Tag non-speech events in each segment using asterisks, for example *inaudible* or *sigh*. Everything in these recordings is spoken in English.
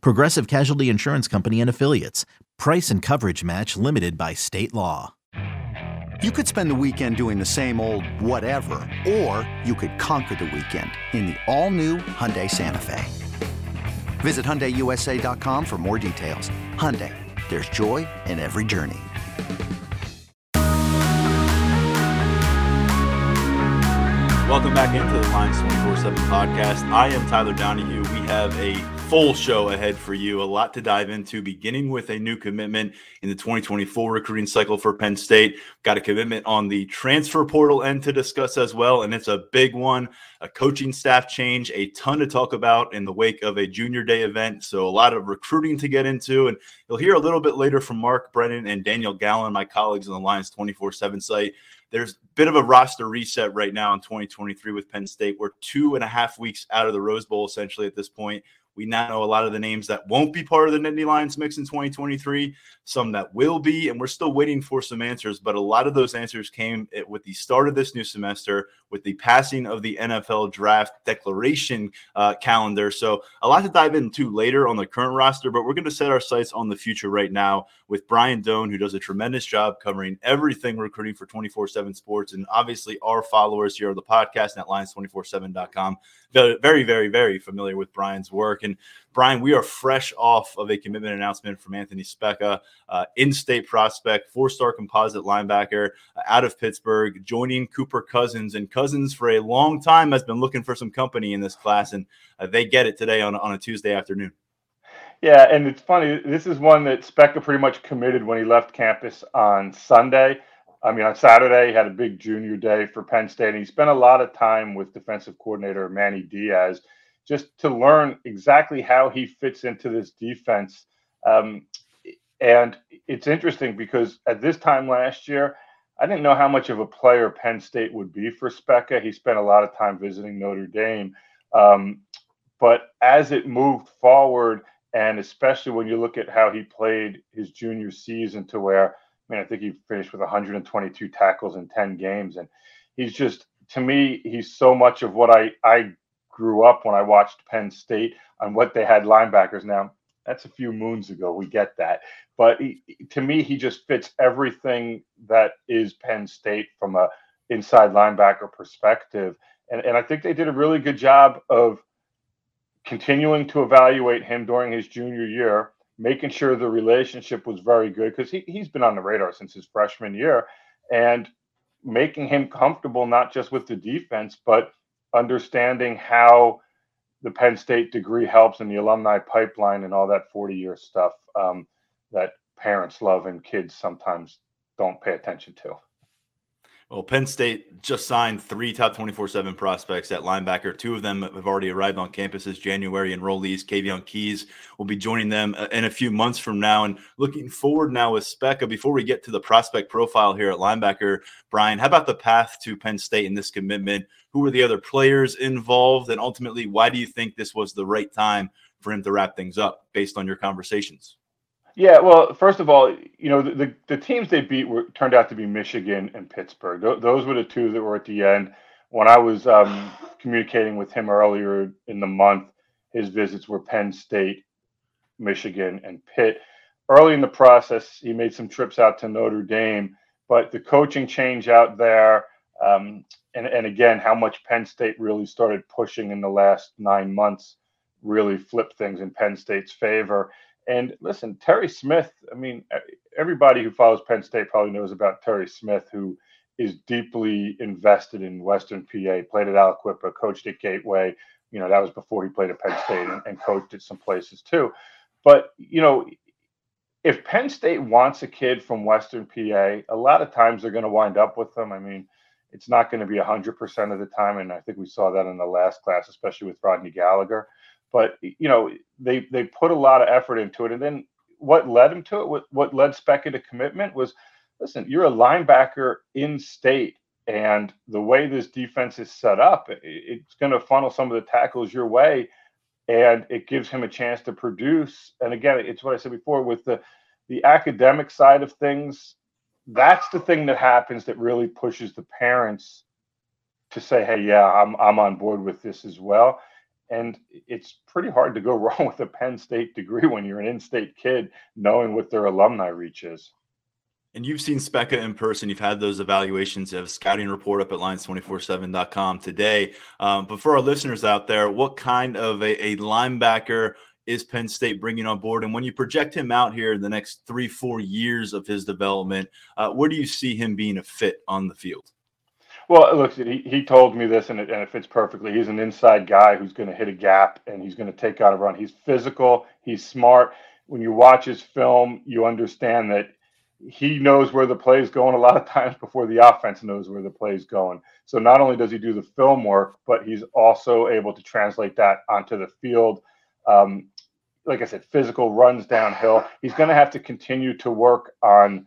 Progressive Casualty Insurance Company and Affiliates. Price and coverage match limited by state law. You could spend the weekend doing the same old whatever, or you could conquer the weekend in the all-new Hyundai Santa Fe. Visit HyundaiUSA.com for more details. Hyundai, there's joy in every journey. Welcome back into the Lions 24 7 podcast. I am Tyler Donahue. We have a full show ahead for you, a lot to dive into, beginning with a new commitment in the 2024 recruiting cycle for Penn State. Got a commitment on the transfer portal end to discuss as well, and it's a big one. A coaching staff change, a ton to talk about in the wake of a junior day event. So, a lot of recruiting to get into. And you'll hear a little bit later from Mark Brennan and Daniel Gallen, my colleagues on the Lions 24 7 site there's a bit of a roster reset right now in 2023 with Penn State. We're two and a half weeks out of the Rose Bowl essentially at this point. We now know a lot of the names that won't be part of the Nittany Lions mix in 2023, some that will be, and we're still waiting for some answers. But a lot of those answers came with the start of this new semester, with the passing of the NFL draft declaration uh, calendar. So a lot to dive into later on the current roster, but we're going to set our sights on the future right now with Brian Dohn, who does a tremendous job covering everything recruiting for 24 7 sports. And obviously, our followers here on the podcast at lions247.com, very, very, very familiar with Brian's work. And Brian, we are fresh off of a commitment announcement from Anthony Speca, uh, in-state prospect, four-star composite linebacker uh, out of Pittsburgh, joining Cooper Cousins. And Cousins, for a long time, has been looking for some company in this class, and uh, they get it today on, on a Tuesday afternoon. Yeah, and it's funny. This is one that Speca pretty much committed when he left campus on Sunday. I mean, on Saturday, he had a big junior day for Penn State, and he spent a lot of time with defensive coordinator Manny Diaz just to learn exactly how he fits into this defense. Um, and it's interesting because at this time last year, I didn't know how much of a player Penn State would be for Speca. He spent a lot of time visiting Notre Dame. Um, but as it moved forward, and especially when you look at how he played his junior season to where, I mean, I think he finished with 122 tackles in 10 games. And he's just, to me, he's so much of what I, I grew up when I watched Penn State on what they had linebackers. Now, that's a few moons ago. We get that. But he, to me, he just fits everything that is Penn State from a inside linebacker perspective. And, and I think they did a really good job of continuing to evaluate him during his junior year, making sure the relationship was very good because he, he's been on the radar since his freshman year and making him comfortable not just with the defense, but – understanding how the Penn State degree helps in the alumni pipeline and all that 40 year stuff um, that parents love and kids sometimes don't pay attention to. Well, Penn State just signed three top 24 7 prospects at linebacker. Two of them have already arrived on campus as January enrollees. Kaveion Keys will be joining them uh, in a few months from now. And looking forward now with Speca, before we get to the prospect profile here at linebacker, Brian, how about the path to Penn State in this commitment? Who were the other players involved? And ultimately, why do you think this was the right time for him to wrap things up based on your conversations? Yeah, well, first of all, you know, the, the, teams they beat were turned out to be Michigan and Pittsburgh. Th- those were the two that were at the end. When I was um, *sighs* communicating with him earlier in the month, his visits were Penn State, Michigan, and Pitt. Early in the process, he made some trips out to Notre Dame, but the coaching change out there, um, and, and again, how much Penn State really started pushing in the last nine months really flipped things in Penn State's favor and listen, Terry Smith, I mean, everybody who follows Penn State probably knows about Terry Smith, who is deeply invested in Western PA, played at Aliquippa, coached at Gateway. You know, that was before he played at Penn State and, and coached at some places too. But, you know, if Penn State wants a kid from Western PA, a lot of times they're going to wind up with them. I mean, it's not going to be 100% of the time. And I think we saw that in the last class, especially with Rodney Gallagher but you know they they put a lot of effort into it and then what led him to it, what, what led Speca to commitment was listen, you're a linebacker in state. And the way this defense is set up, it's going to funnel some of the tackles your way, and it gives him a chance to produce. And again, it's what I said before with the the academic side of things. That's the thing that happens that really pushes the parents to say, "Hey, yeah, I'm I'm on board with this as well." And it's pretty hard to go *laughs* wrong with a Penn State degree when you're an in-state kid, knowing what their alumni reach is. And you've seen Speca in person. You've had those evaluations. A scouting report up at lions247.com today. Um, but for our listeners out there, what kind of a, a, linebacker is Penn State bringing on board? And when you project him out here in the next three, four years of his development, uh, where do you see him being a fit on the field? Well, look, he, he told me this, and it, and it fits perfectly. He's an inside guy who's going to hit a gap and he's going to take out a run. He's physical, he's smart. When you watch his film, you understand that he knows where the play is going a lot of *laughs* times before the offense knows where the play is going. So not only does he do the film work, but he's also able to translate that onto the field. Um, like I said, physical runs downhill. He's going to have to continue to work on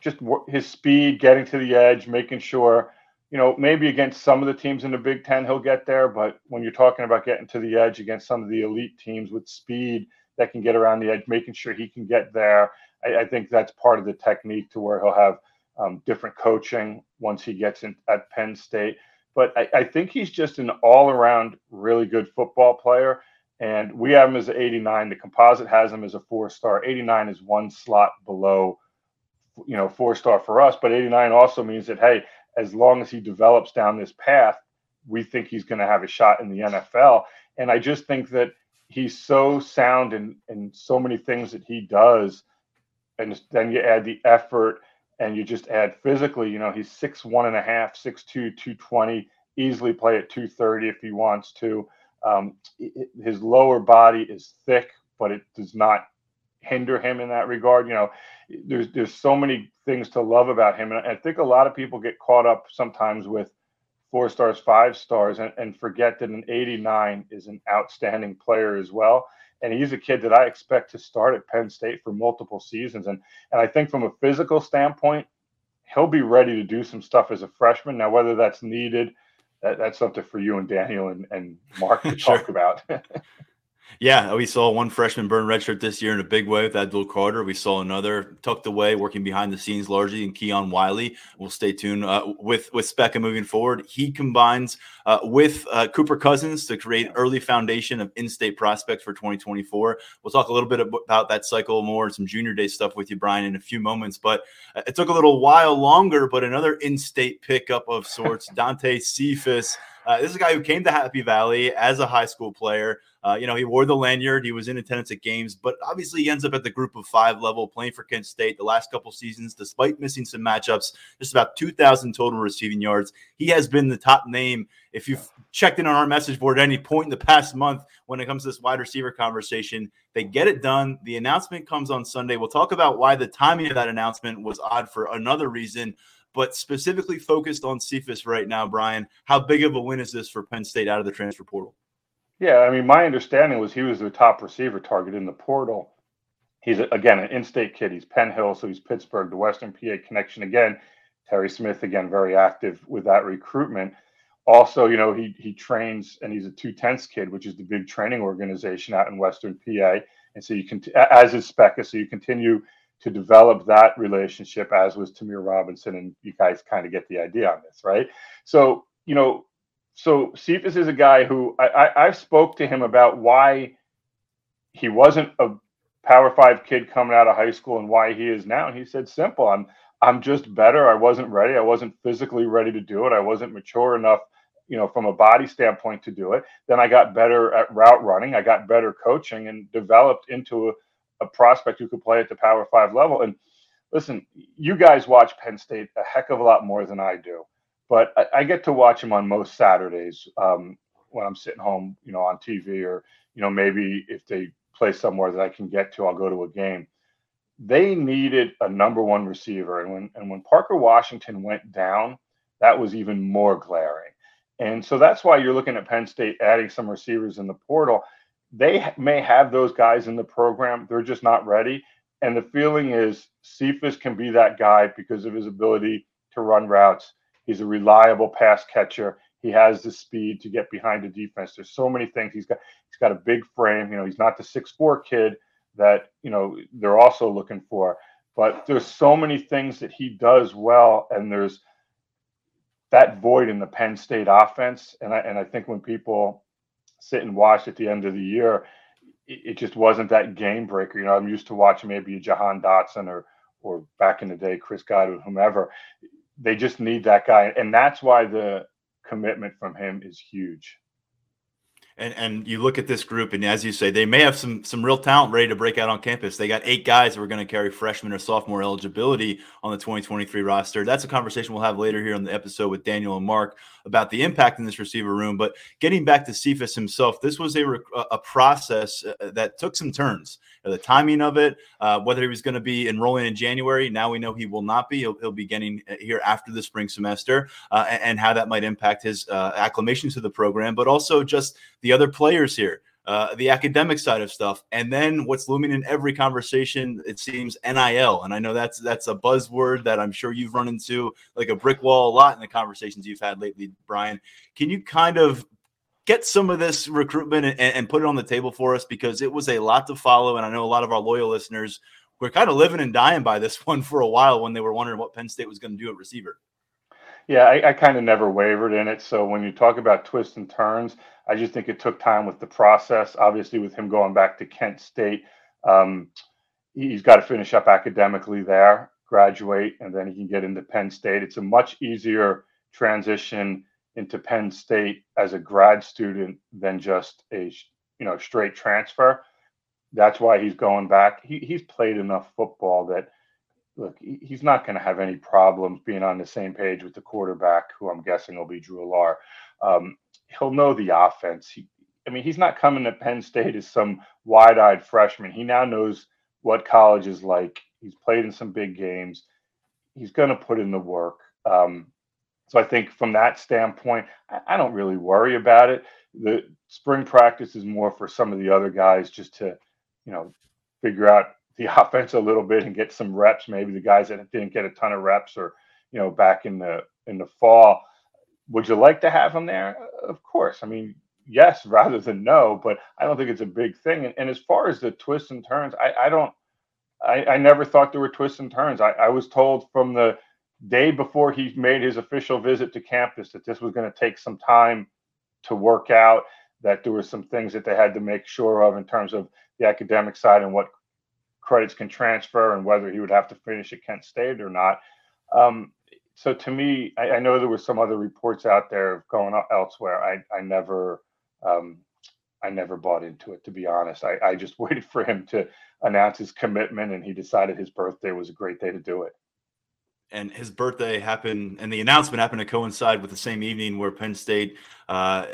just his speed, getting to the edge, making sure, you know, maybe against some of the teams in the Big Ten, he'll get there. But when you're talking about getting to the edge against some of the elite teams with speed that can get around the edge, making sure he can get there I, I, think that's part of the technique to where he'll have um, different coaching once he gets in at Penn State. But I, I think he's just an all-around really good football player. And we have him as an 89. The composite has him as a four-star. 89 is one slot below, you know, four-star for us. But 89 also means that hey, as long as he develops down this path, we think he's going to have a shot in the NFL. And I just think that he's so sound in in so many things that he does and then you add the effort and you just add physically, you know, he's six one and a half, six two, two twenty, easily play at 230 if he wants to. Um, it, his lower body is thick, but it does not hinder him in that regard. You know, there's there's so many things to love about him, and I think a lot of people get caught up sometimes with four stars, five stars, and, and forget that an 89 is an outstanding player as well and he's a kid that I expect to start at Penn State for multiple seasons. And and I think from a physical standpoint, he'll be ready to do some stuff as a freshman. Now, whether that's needed, that, that's something for you and Daniel and, and Mark to *laughs* oh. talk about. *laughs* Yeah, we saw one freshman burn redshirt this year in a big way with Abdul Carter. We saw another tucked away, working behind the scenes largely in Keon Wiley. We'll stay tuned uh, with with Speca moving forward. He combines uh, with uh, Cooper Cousins to create early foundation of in-state prospects for 2024. We'll talk a little bit about that cycle more and some junior day stuff with you, Brian, in a few moments. But uh, it took a little while longer, but another in-state pickup of sorts, *laughs* Dante Cephus. Uh, this is a guy who came to Happy Valley as a high school player. Uh, you know, he wore the lanyard. He was in attendance at games, but obviously he ends up at the group of five level playing for Kent State the last couple seasons, despite missing some matchups, just about 2,000 total receiving yards. He has been the top name. If you've checked in on our message board at any point in the past month when it comes to this wide receiver conversation, they get it done. The announcement comes on Sunday. We'll talk about why the timing of that announcement was odd for another reason but specifically focused on Cephus right now, Brian. How big of a win is this for Penn State out of the transfer portal? Yeah, I mean, my understanding was he was the top receiver target in the portal. He's again an in-state kid. He's Penn Hill, so he's Pittsburgh, the Western PA connection again. Terry Smith again, very active with that recruitment. Also, you know, he he trains and he's a two tenths kid, which is the big training organization out in Western PA. And so you can, as is Speca, so you continue to develop that relationship, as was Tamir Robinson, and you guys kind of get the idea on this, right? So, you know, so Cephus is a guy who I, I, I spoke to him about why he wasn't a Power Five kid coming out of high school and why he is now. And he said, "Simple. I'm I'm just better. I wasn't ready. I wasn't physically ready to do it. I wasn't mature enough, you know, from a body standpoint to do it. Then I got better at route running. I got better coaching and developed into a, a prospect who could play at the Power Five level. And listen, you guys watch Penn State a heck of a lot more than I do but I, I, get to watch him on most Saturdays um, when I'm sitting home, you know, on TV, or you know, maybe if they play somewhere that I can get to, I'll go to a game. They needed a number one receiver, and when and when Parker Washington went down, that was even more glaring. And so that's why you're looking at Penn State adding some receivers in the portal. They may have those guys in the program. They're just not ready. And the feeling is Cephus can be that guy because of his ability to run routes. He's a reliable pass catcher. He has the speed to get behind the defense. There's so many things. He's got he's got a big frame. You know, he's not the six four kid that you know they're also looking for. But there's so many things that he does well, and there's that void in the Penn State offense. And I and I think when people sit and watch at the end of the year, it, just wasn't that game breaker. You know, I'm used to watching maybe Jahan Dotson or or back in the day Chris Godwin, whomever. They just need that guy, and that's why the commitment from him is huge and and you look at this group, and as you say, they may have some some real talent ready to break out on campus. They got eight guys that are going to carry freshman or sophomore eligibility on the 2023 roster. That's a conversation we'll have later here on the episode with Daniel and Mark about the impact in this receiver room. But getting back to Cephus himself, this was a a process uh, that took some turns. The timing of it, uh, whether he was going to be enrolling in January, now we know he will not be. He'll, he'll be getting uh, here after the spring semester, uh, and, and, how that might impact his uh, acclimation to the program, but also just the other players here. Uh, the academic side of stuff, and then what's looming in every conversation, it seems NIL, and I know that's that's a buzzword that I'm sure you've run into like a brick wall a lot in the conversations you've had lately, Brian. Can you kind of get some of this recruitment and, and put it on the table for us because it was a lot to follow, and I know a lot of our loyal listeners were kind of living and dying by this *laughs* one for a while when they were wondering what Penn State was going to do at receiver. Yeah, I, I kind of never wavered in it. So when you talk about twists and turns, I just think it took time with the process. Obviously, with him going back to Kent State, um, he's got to finish up academically there, graduate, and then he can get into Penn State. It's a much easier transition into Penn State as a grad student than just a you know straight transfer. That's why he's going back. He, he's played enough football that look, he's not going to have any problems being on the same page with the quarterback, who I'm guessing will be Drew Allar. Um, he'll know the offense. He, I mean, he's not coming to Penn State as some wide-eyed freshman. He now knows what college is like. He's played in some big games. He's going to put in the work. Um, so I think from that standpoint, I, I don't really worry about it. The spring practice is more for some of the other guys just to, you know, figure out the *laughs* offense a little bit and get some reps. Maybe the guys that didn't get a ton of reps or, you know, back in the in the fall. Would you like to have him there? Of course. I mean, yes, *laughs* rather than no, but I don't think it's a big thing. And, and as far as the twists and turns, I, I don't I, I, never thought there were twists and turns. I, I, was told from the day before he made his official visit to campus that this was going to take some time to work out, that there were some things that they had to make sure of in terms of the academic side and what credits can transfer and whether he would have to finish at Kent State or not. Um, so to me, I, I, know there were some other reports out there going elsewhere. I, I never, um, I never bought into it to be honest. I, I just *laughs* waited for him to announce his commitment, and he decided his birthday was a great day to do it and his birthday happened, and the announcement happened to coincide with the same evening where Penn State uh,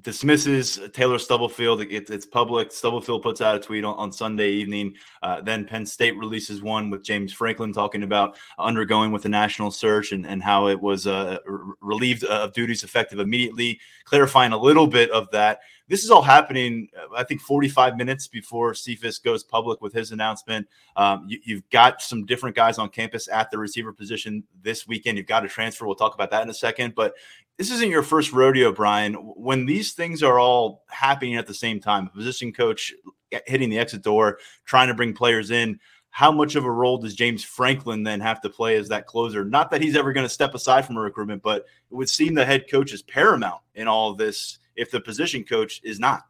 dismisses Taylor Stubblefield. It, it's public. Stubblefield puts out a tweet on, on Sunday evening. Uh, then Penn State releases one with James Franklin talking about undergoing with the national search and, and how it was uh, relieved of duties effective immediately, clarifying a little bit of that. This is all happening, uh, I think, 45 minutes before Cephus goes public with his announcement. Um, you, have got some different guys on campus at the receiver position this weekend. You've got a transfer. We'll talk about that in a second. But this isn't your first rodeo, Brian. When these things are all happening at the same time, a position coach hitting the exit door, trying to bring players in, how much of a role does James Franklin then have to play as that closer? Not that he's ever going to step aside from a recruitment, but it would seem the head coach is paramount in all this if the position coach is not.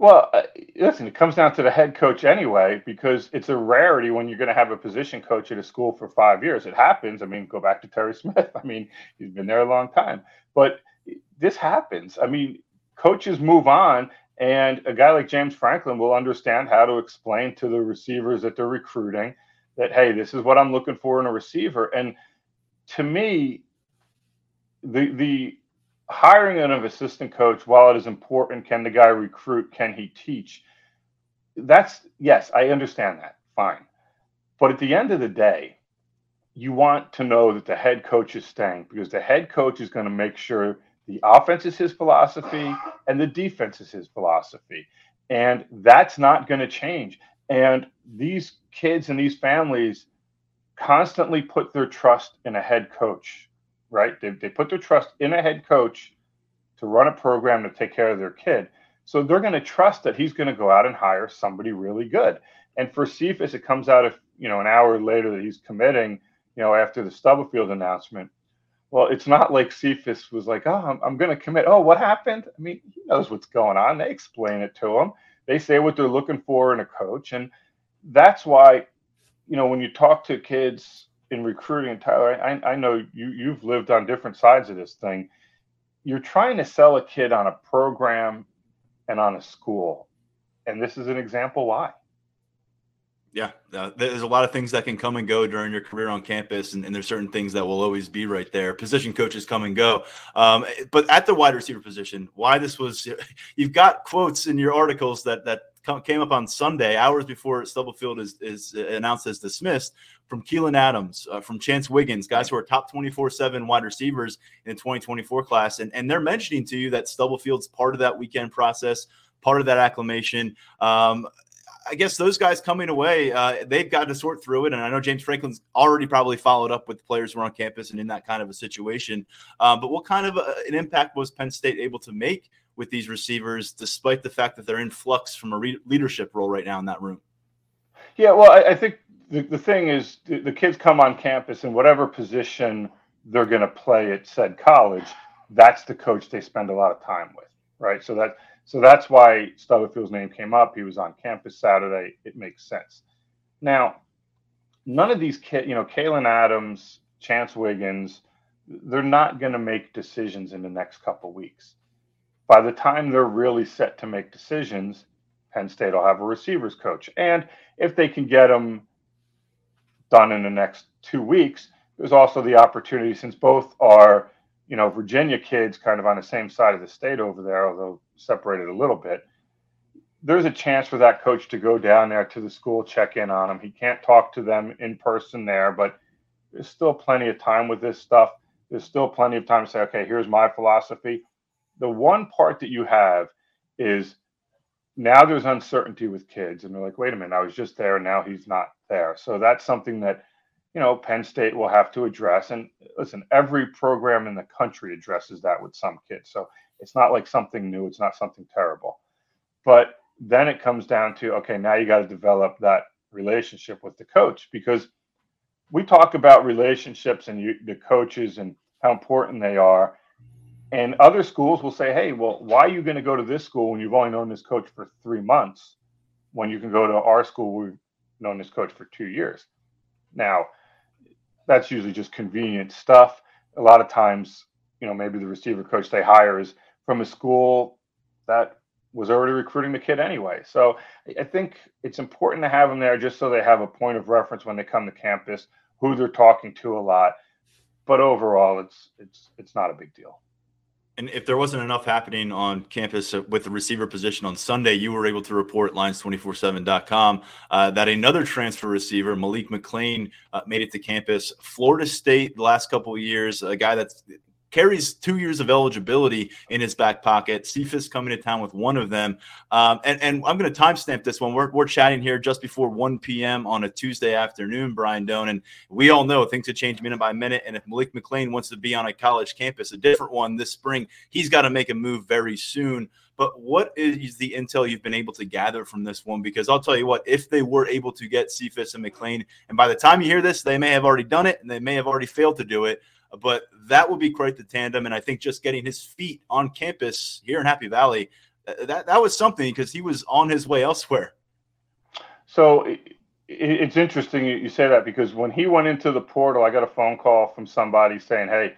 Well, uh, listen, it comes down to the head coach anyway, because it's a rarity when you're going to have a position coach at a school for five years. It happens. I mean, go back to Terry *laughs* Smith. I mean, he's been there a long time, but this happens. I mean, coaches move on, and a guy like James Franklin will understand how to explain to the receivers that they're recruiting that, hey, this is what I'm looking for in a receiver. And to me, the the hiring an assistant coach, while it is important, can the guy recruit? Can he teach? That's yes, I understand that. Fine. But at the end of the day, you want to know that the head coach is staying because the head coach is going to make sure The offense is his philosophy, and the defense is his philosophy. And that's not going to change. And these kids and these families constantly put their trust in a head coach, right? They, they put their trust in a head coach to run a program to take care of their kid. So they're going to trust that he's going to go out and hire somebody really good. And for Cephus, it comes out of you know an hour later that he's committing, you know, after the Stubblefield announcement. Well, it's not like Cephus was like, "Oh, I'm, I'm going to commit." Oh, what happened? I mean, he knows what's going on. They explain it to him. They say what they're looking for in a coach, and that's why, you know, when you talk to kids in recruiting, Tyler, I, I know you you've lived on different sides of this thing. You're trying to sell a kid on a program and on a school. And this is an example why. Yeah, uh, there's a lot of things that can come and go during your career on campus, and, and, there's certain things that will always be right there. Position coaches come and go, um, but at the wide receiver position, why this was, *laughs* you've got quotes in your articles that that came up on Sunday, hours before Stubblefield is, is announced as dismissed, from Keelan Adams, uh, from Chance Wiggins, guys who are top 24 7 wide receivers in the 2024 class. And, and they're mentioning to you that Stubblefield's part of that weekend process, part of that acclimation. Um, I guess those guys coming away, uh, they've got to sort through it. And I know James Franklin's already probably followed up with players who are on campus and in that kind of a situation. Um, but what kind of a, an impact was Penn State able to make with these receivers, despite the fact that they're in flux from a re- leadership role right now in that room? Yeah, well, I, I think the, the thing is the, the kids come on campus in whatever position they're going to play at said college. That's the coach they spend a lot of time with, right? So that so that's why Stubblefield's name came up. He was on campus Saturday. It makes sense. Now, none of these kids, you know, Kalen Adams, Chance Wiggins, they're not going to make decisions in the next couple weeks. By the time they're really set to make decisions, Penn State will have a receivers coach. And if they can get them done in the next two weeks, there's also the opportunity, since both are you know, Virginia kids kind of on the same side of the state over there, although separated a little bit. There's a chance for that coach to go down there to the school, check in on them. He can't talk to them in person there, but there's still plenty of time with this stuff. There's still plenty of time to say, okay, here's my philosophy. The one part that you have is now there's uncertainty with kids, and they're like, wait a minute, I was just there, and now he's not there. So that's something that you know, Penn State will have to address. And listen, every program in the country addresses that with some kids. So it's not like something new, it's not something terrible. But then it comes down to okay, now you got to develop that relationship with the coach because we talk about relationships and you, the coaches and how important they are. And other schools will say, hey, well, why are you going to go to this school when you've only known this coach for three months when you can go to our school we've known this coach for two years? Now, that's usually just convenient stuff. A lot of times, you know, maybe the receiver coach they hire is from a school that was already recruiting the kid anyway. So I think it's important to have them there just so they have a point of reference when they come to campus, who they're talking to a lot. But overall, it's it's it's not a big deal. And if there wasn't enough happening on campus with the receiver position on Sunday, you were able to report lions247.com uh, that another transfer receiver, Malik McClain, uh, made it to campus. Florida State, the last couple of years, a guy that's carries two years of eligibility in his back pocket. Cephus coming to town with one of them. Um, and, and I'm going to timestamp this one. We're, we're chatting here just before 1 p.m. on a Tuesday afternoon, Brian Dohn. And we all know things have changed minute by minute. And if Malik McClain wants to be on a college campus, a different one this spring, he's got to make a move very soon. But what is the intel you've been able to gather from this one? Because I'll tell you what, if they were able to get Cephus and McClain, and by the time you hear this, they may have already done it and they may have already failed to do it but that would be quite the tandem. And I think just getting his feet on campus here in Happy Valley, uh, that, that was something because he was on his way elsewhere. So it's interesting you say that because when he went into the portal, I got a phone call from somebody saying, Hey,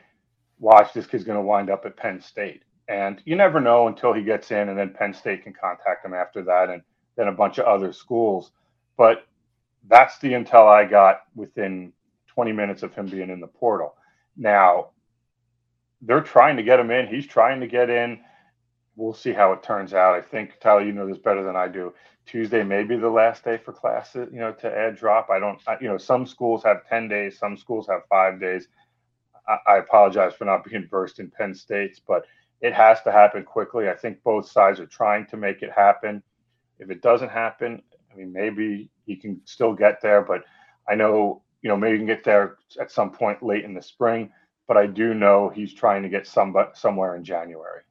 watch, this kid's going to wind up at Penn State. And you never know until he gets in, and then Penn State can contact him after that, and then a bunch of other schools. But that's the intel I got within 20 minutes of him being in the portal. Now, they're trying to get him in. He's trying to get in. We'll see how it turns out. I think Tyler, you know this better than I do. Tuesday may be the last day for classes, you know, to add drop. I don't, you know, some schools have 10 days, some schools have five days. I, I apologize for not *laughs* being versed in Penn State's, but it has to happen quickly. I think both sides are trying to make it happen. If it doesn't happen, I mean, maybe he can still get there, but I know, you know, maybe he can get there at some point late in the spring. But I do know he's trying to get some somewhere in January.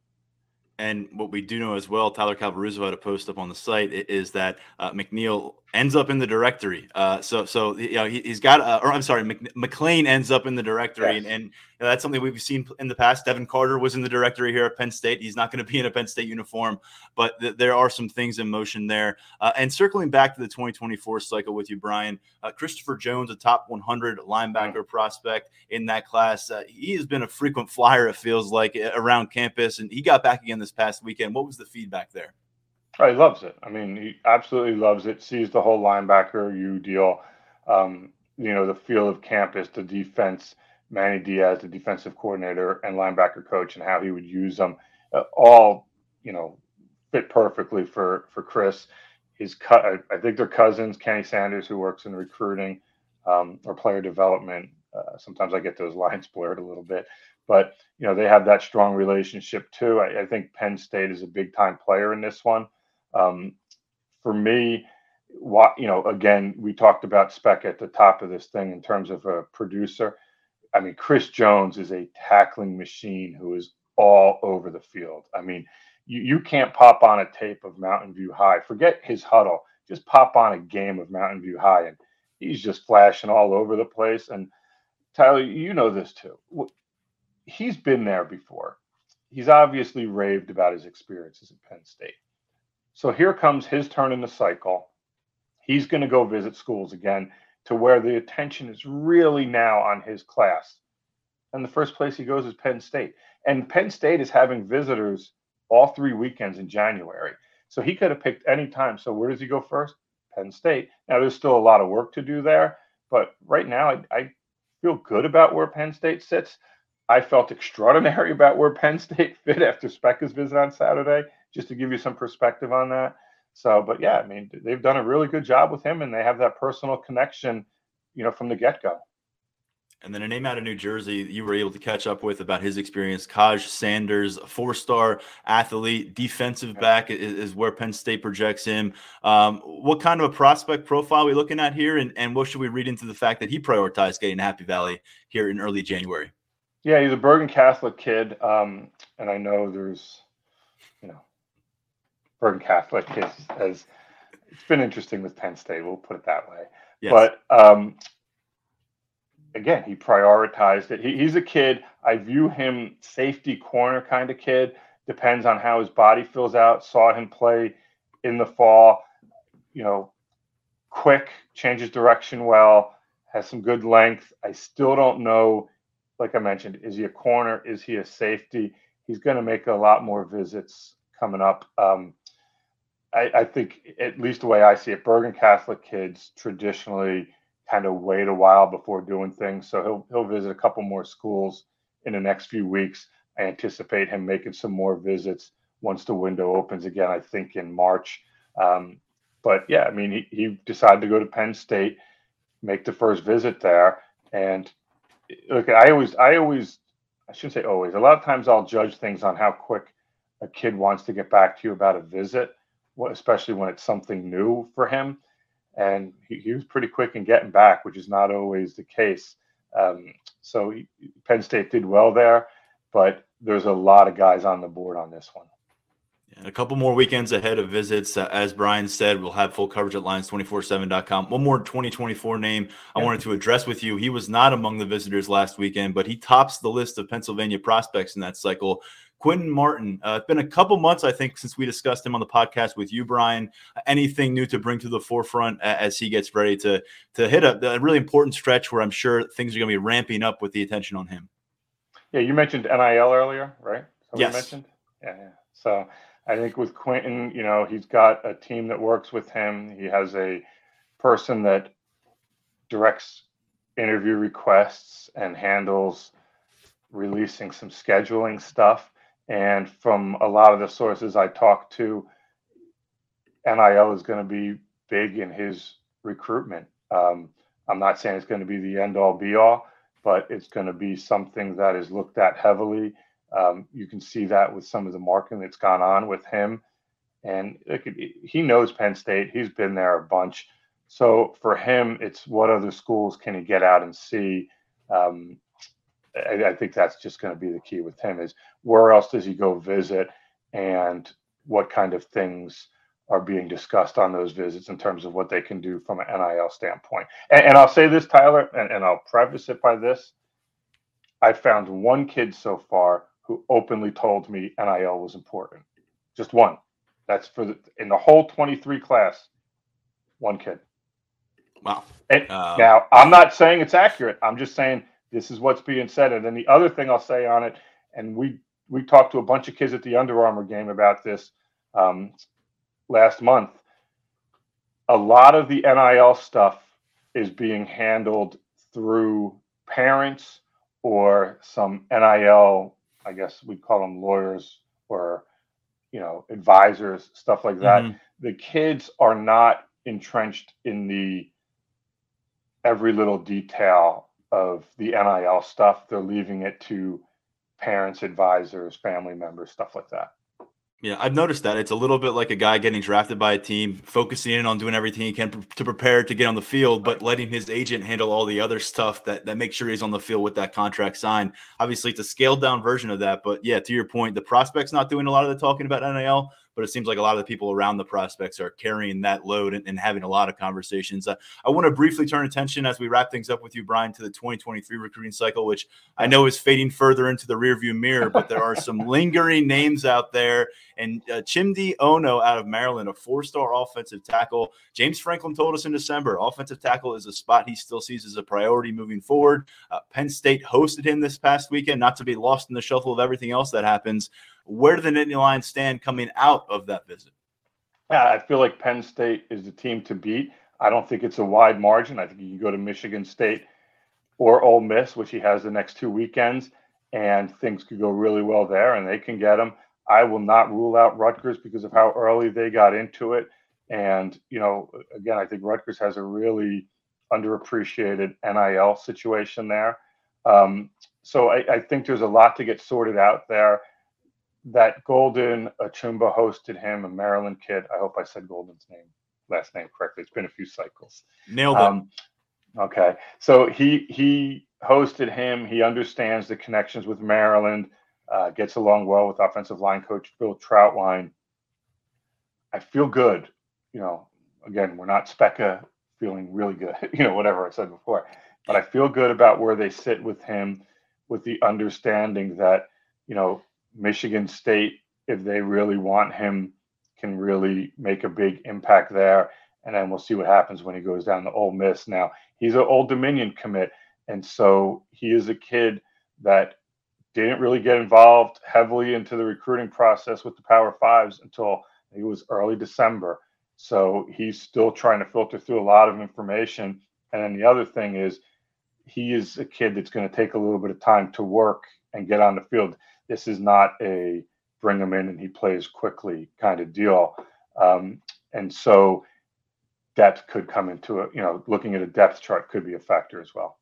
And what we do know as well, Tyler Calvaruso had a post up on the site, is that uh, McNeil ends up in the directory. Uh, so, so you know, he, has got, uh, or I'm sorry, Mc, McClain ends up in the directory, yes. and, and you know, that's something we've seen in the past. Devin Carter was in the directory here at Penn State. He's not going to be in a Penn State uniform, but th- there are some things in motion there. Uh, and circling back to the 2024 cycle with you, Brian, uh, Christopher Jones, a top 100 linebacker prospect in that class, uh, he has been a frequent flyer. It feels like around campus, and he got back again this past weekend. What was the feedback there? Oh, he loves it. I mean, he absolutely loves it. Sees the whole linebacker you deal. Um, you know, the feel of campus, the defense, Manny Diaz, the defensive coordinator and linebacker coach, and how he would use them. Uh, all, you know, fit perfectly for for Chris. His cut. I, I think they're cousins. Kenny Sanders, who works in recruiting um, or player development. Uh, sometimes I get those *laughs* lines blurred a little bit, but you know they have that strong relationship too. I, I think Penn State is a big time player in this one. Um, for me, what you know, again, we talked about Spec at the top of this thing in terms of a producer. I mean, Chris Jones is a tackling machine who is all over the field. I mean, you, you can't pop on a tape of Mountain View High. Forget his huddle. Just pop on a game of Mountain View High, and he's just flashing all over the place. And Tyler, you know this too. He's been there before. He's obviously raved about his experiences at Penn State. So here comes his turn in the cycle. He's going to go visit schools again to where the attention is really now on his class. And the first place he goes is Penn State. And Penn State is having visitors all three weekends in January. So he could have picked any time. So where does he go first? Penn State. Now there's still a lot of work to do there, but right now I, I feel good about where Penn State sits. I felt extraordinary *laughs* about where Penn State fit after Speca's visit on Saturday just to give you some perspective on that. So, but yeah, I mean, they've done a really good job with him, and they have that personal connection, you know, from the get go. And then a name out of New Jersey you were able to catch up with about his experience. Kaj Sanders, four star athlete, defensive back is, is, where Penn State projects him. Um, what kind of a prospect profile are we looking at here? And, and what should we read into the fact that he prioritized getting Happy Valley here in early January? Yeah, he's a Bergen Catholic kid. Um, and I know there's, Bergen Catholic is has it's been interesting with Penn State. We'll put it that way. Yes. But um, again, he prioritized it. He, he's a kid. I view him safety corner kind of kid. Depends on how his body fills out. Saw him play in the fall. You know, quick, changes direction well, has some good length. I still don't know. Like I mentioned, is he a corner? Is he a safety? He's going to make a lot more visits coming up. Um, I, I, think, at least the way I see it, Bergen Catholic kids traditionally kind of wait a while before doing things. So he'll he'll visit a couple more schools in the next few weeks. I anticipate him making some more visits once the window opens again. I think in March. Um, but yeah, I mean, he, he decided to go to Penn State, make the first visit there, and look, I always, I always, I shouldn't say always. A lot of times, I'll judge things on how quick a kid wants to get back to you about a visit especially when it's something new for him. And he, he was pretty quick in getting back, which is not always the case. Um, so he, Penn State did well there, but there's a lot of guys on the board on this one. Yeah, a couple more weekends ahead of visits. Uh, as Brian said, we'll have full coverage at lions247.com. One more 2024 name I wanted to address with you. He was not among the visitors last weekend, but he tops the list of Pennsylvania prospects in that cycle. Quinton Martin. Uh, it's been a couple months, I think, since we discussed him on the podcast with you, Brian. Anything new to bring to the forefront as he gets ready to to hit a, a really important stretch where I'm sure things are going to be ramping up with the attention on him. Yeah, you mentioned NIL earlier, right? So yes. mentioned. Yeah, yeah. So I think with Quinton, you know, he's got a team that works with him. He has a person that directs interview requests and handles releasing some scheduling stuff. And from a lot of the sources I talked to, NIL is going to be big in his recruitment. Um, I'm not saying it's going to be the end all be all, but it's going to be something that is looked at heavily. Um, you can see that with some of the marketing that's gone on with him. And he knows Penn State. He's been there a bunch. So for him, it's what other schools can he get out and see. Um, I, I, think that's just going to be the key with him is where else does he go visit and what kind of things are being discussed on those visits in terms of what they can do from an NIL standpoint. And, and I'll say this, Tyler, and, and I'll preface it by this. I found one kid so far who openly told me NIL was important. Just one. That's for the, in the whole 23 class, one kid. Wow. And um, now, I'm not saying it's accurate. I'm just saying this is what's being said. And then the other thing I'll say on it, and we we talked to a bunch of kids at the Under Armour game about this um, last month. A lot of the NIL stuff is being handled through parents or some NIL, I guess we call them lawyers or you know advisors, stuff like that. Mm-hmm. The kids are not entrenched in the every little detail of the NIL stuff. They're leaving it to parents, advisors, family members, stuff like that. Yeah, I've noticed that. It's a little bit like a guy getting drafted by a team, focusing in on doing everything he can to prepare to get on the field, but letting his agent handle all the other stuff that that makes sure he's on the field with that contract signed. Obviously, it's a scaled down version of that, but yeah, to your point, the prospects not doing a lot of the talking about NIL, but it seems like a lot of the people around the prospects are carrying that load and, and having a lot of conversations. Uh, I want to briefly turn attention as we wrap things up with you, Brian, to the 2023 recruiting cycle, which I know is fading further into the rearview mirror, but there are some *laughs* lingering names out there. And uh, Chimdi Onoh out of Maryland, a four star offensive tackle. James Franklin told us in December offensive tackle is a spot he still sees as a priority moving forward. Uh, Penn State hosted him this past weekend, not to be lost in the shuffle of everything else that happens. Where do the Nittany Lions stand coming out of that visit? Yeah, I feel like Penn State is the team to beat. I don't think it's a wide margin. I think you can go to Michigan State or Ole Miss, which he has the next two weekends, and things could go really well there, and they can get him. I will not rule out Rutgers because of how early they got into it. And, you know, again, I think Rutgers has a really underappreciated NIL situation there. Um, so I, I, think there's a lot to get sorted out there that Golden Achumba hosted him, a Maryland kid. I hope I said Golden's name, last name correctly. It's been a few cycles. Nailed it. Um, okay, so he he hosted him. He understands the connections with Maryland. Uh, gets along well with offensive line coach Phil Trautwein. I feel good. You know, again, we're not Speca feeling really good. *laughs* You know, whatever I said before, but I feel good about where they sit with him, with the understanding that you know Michigan State, if they really want him, can really make a big impact there. And then we'll see what happens when he goes down to Ole Miss. Now, he's an Old Dominion commit. And so he is a kid that didn't really get involved heavily into the recruiting process with the Power Fives until it was early December. So he's still trying to filter through a lot of information. And then the other thing is, he is a kid that's going to take a little bit of time to work and get on the field. This is not a bring him in and he plays quickly kind of deal. Um, and so that could come into it. You know, looking at a depth chart could be a factor as well.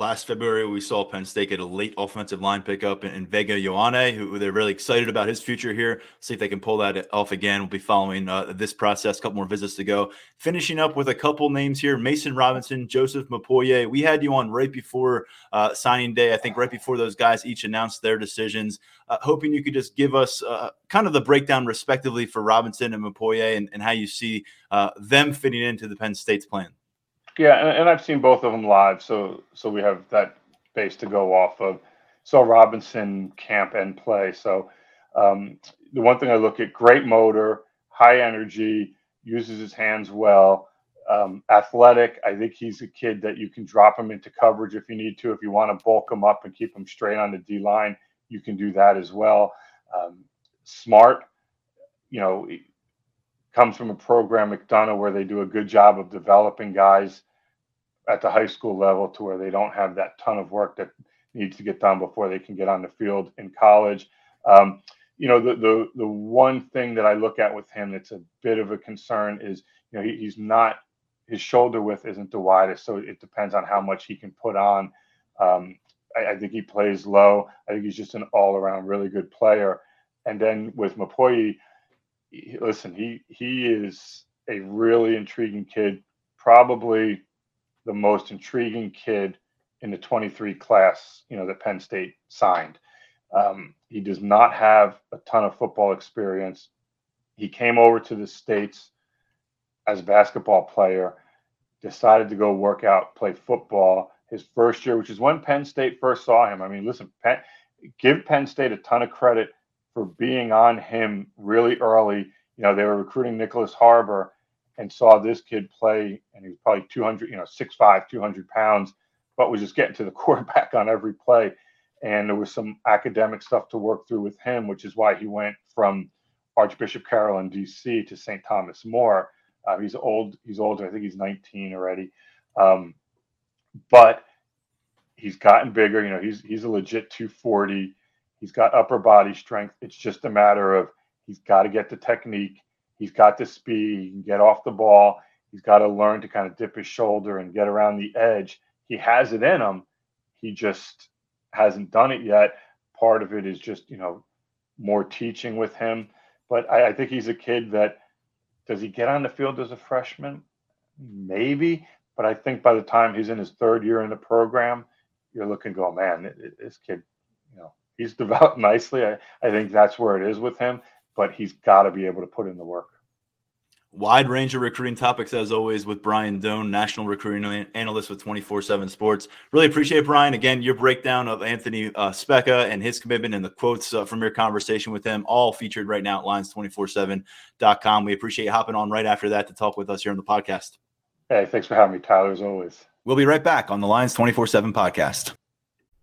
Last February, we saw Penn State get a late offensive line pickup in Vega Ioane, who they're really excited about his future here. See if they can pull that off again. We'll be following uh, this process. A couple more visits to go. Finishing up with a couple names here: Mason Robinson, Joseph Mupoyi. We had you on right before uh, signing day. I think right before those guys each announced their decisions. Uh, hoping you could just give us uh, kind of the breakdown, respectively, for Robinson and Mupoyi, and, and how you see uh, them fitting into the Penn State's plan. Yeah, and, and I've seen both of them live, so so we have that base to go off of. So Robinson camp and play. So um, the one thing I look at: great motor, high energy, uses his hands well, um, athletic. I think he's a kid that you can drop him into coverage if you need to. If you want to bulk him up and keep him straight on the D line, you can do that as well. Um, smart, you know, comes from a program McDonogh where they do a good job of developing guys at the high school level to where they don't have that ton of work that needs to get done before they can get on the field in college. Um, you know, the, the the one thing that I look at with him that's a bit of a concern is, you know, he, he's not his shoulder width isn't the widest, so it depends on how much he can put on. Um, I, I think he plays low. I think he's just an all around really good player. And then with Mupoyi, listen, he he is a really intriguing kid, probably the most intriguing kid in the 23 class, you know, that Penn State signed. Um, he does not have a ton of football experience. He came over to the States as a basketball player, decided to go work out, play football his first year, which is when Penn State first saw him. I mean, listen, Penn, give Penn State a ton of credit for being on him really early. You know, they were recruiting Nicholas Harbor and saw this kid play, and he was probably 200, you know, 6'5, 200 pounds, but was just getting to the *laughs* quarterback on every play. And there was some academic stuff to work through with him, which is why he went from Archbishop Carroll in D.C. to St. Thomas More. Uh, he's old. He's older. I think he's 19 already. Um, but he's gotten bigger. You know, he's he's a legit 240. He's got upper body strength. It's just a matter of he's got to get the technique. He's got the speed. He can get off the ball. He's got to learn to kind of dip his shoulder and get around the edge. He has it in him. He just hasn't done it yet. Part of it is just, you know, more teaching with him. But I, I think he's a kid that does he get on the field as a freshman? Maybe. But I think by the time he's in his third year in the program, you're looking, go, man, this kid, you know, he's *laughs* developed nicely. I, I think that's where it is with him, but he's got to be able to put in the work. Wide range of recruiting topics, as always, with Brian Dohn, national recruiting analyst with 24 7 Sports. Really appreciate, Brian. Again, your breakdown of Anthony uh, Speca and his commitment and the quotes uh, from your conversation with him, all featured right now at lions247.com. We appreciate you hopping on right after that to talk with us here on the podcast. Hey, thanks for having me, Tyler, as always. We'll be right back on the Lions 24 7 podcast.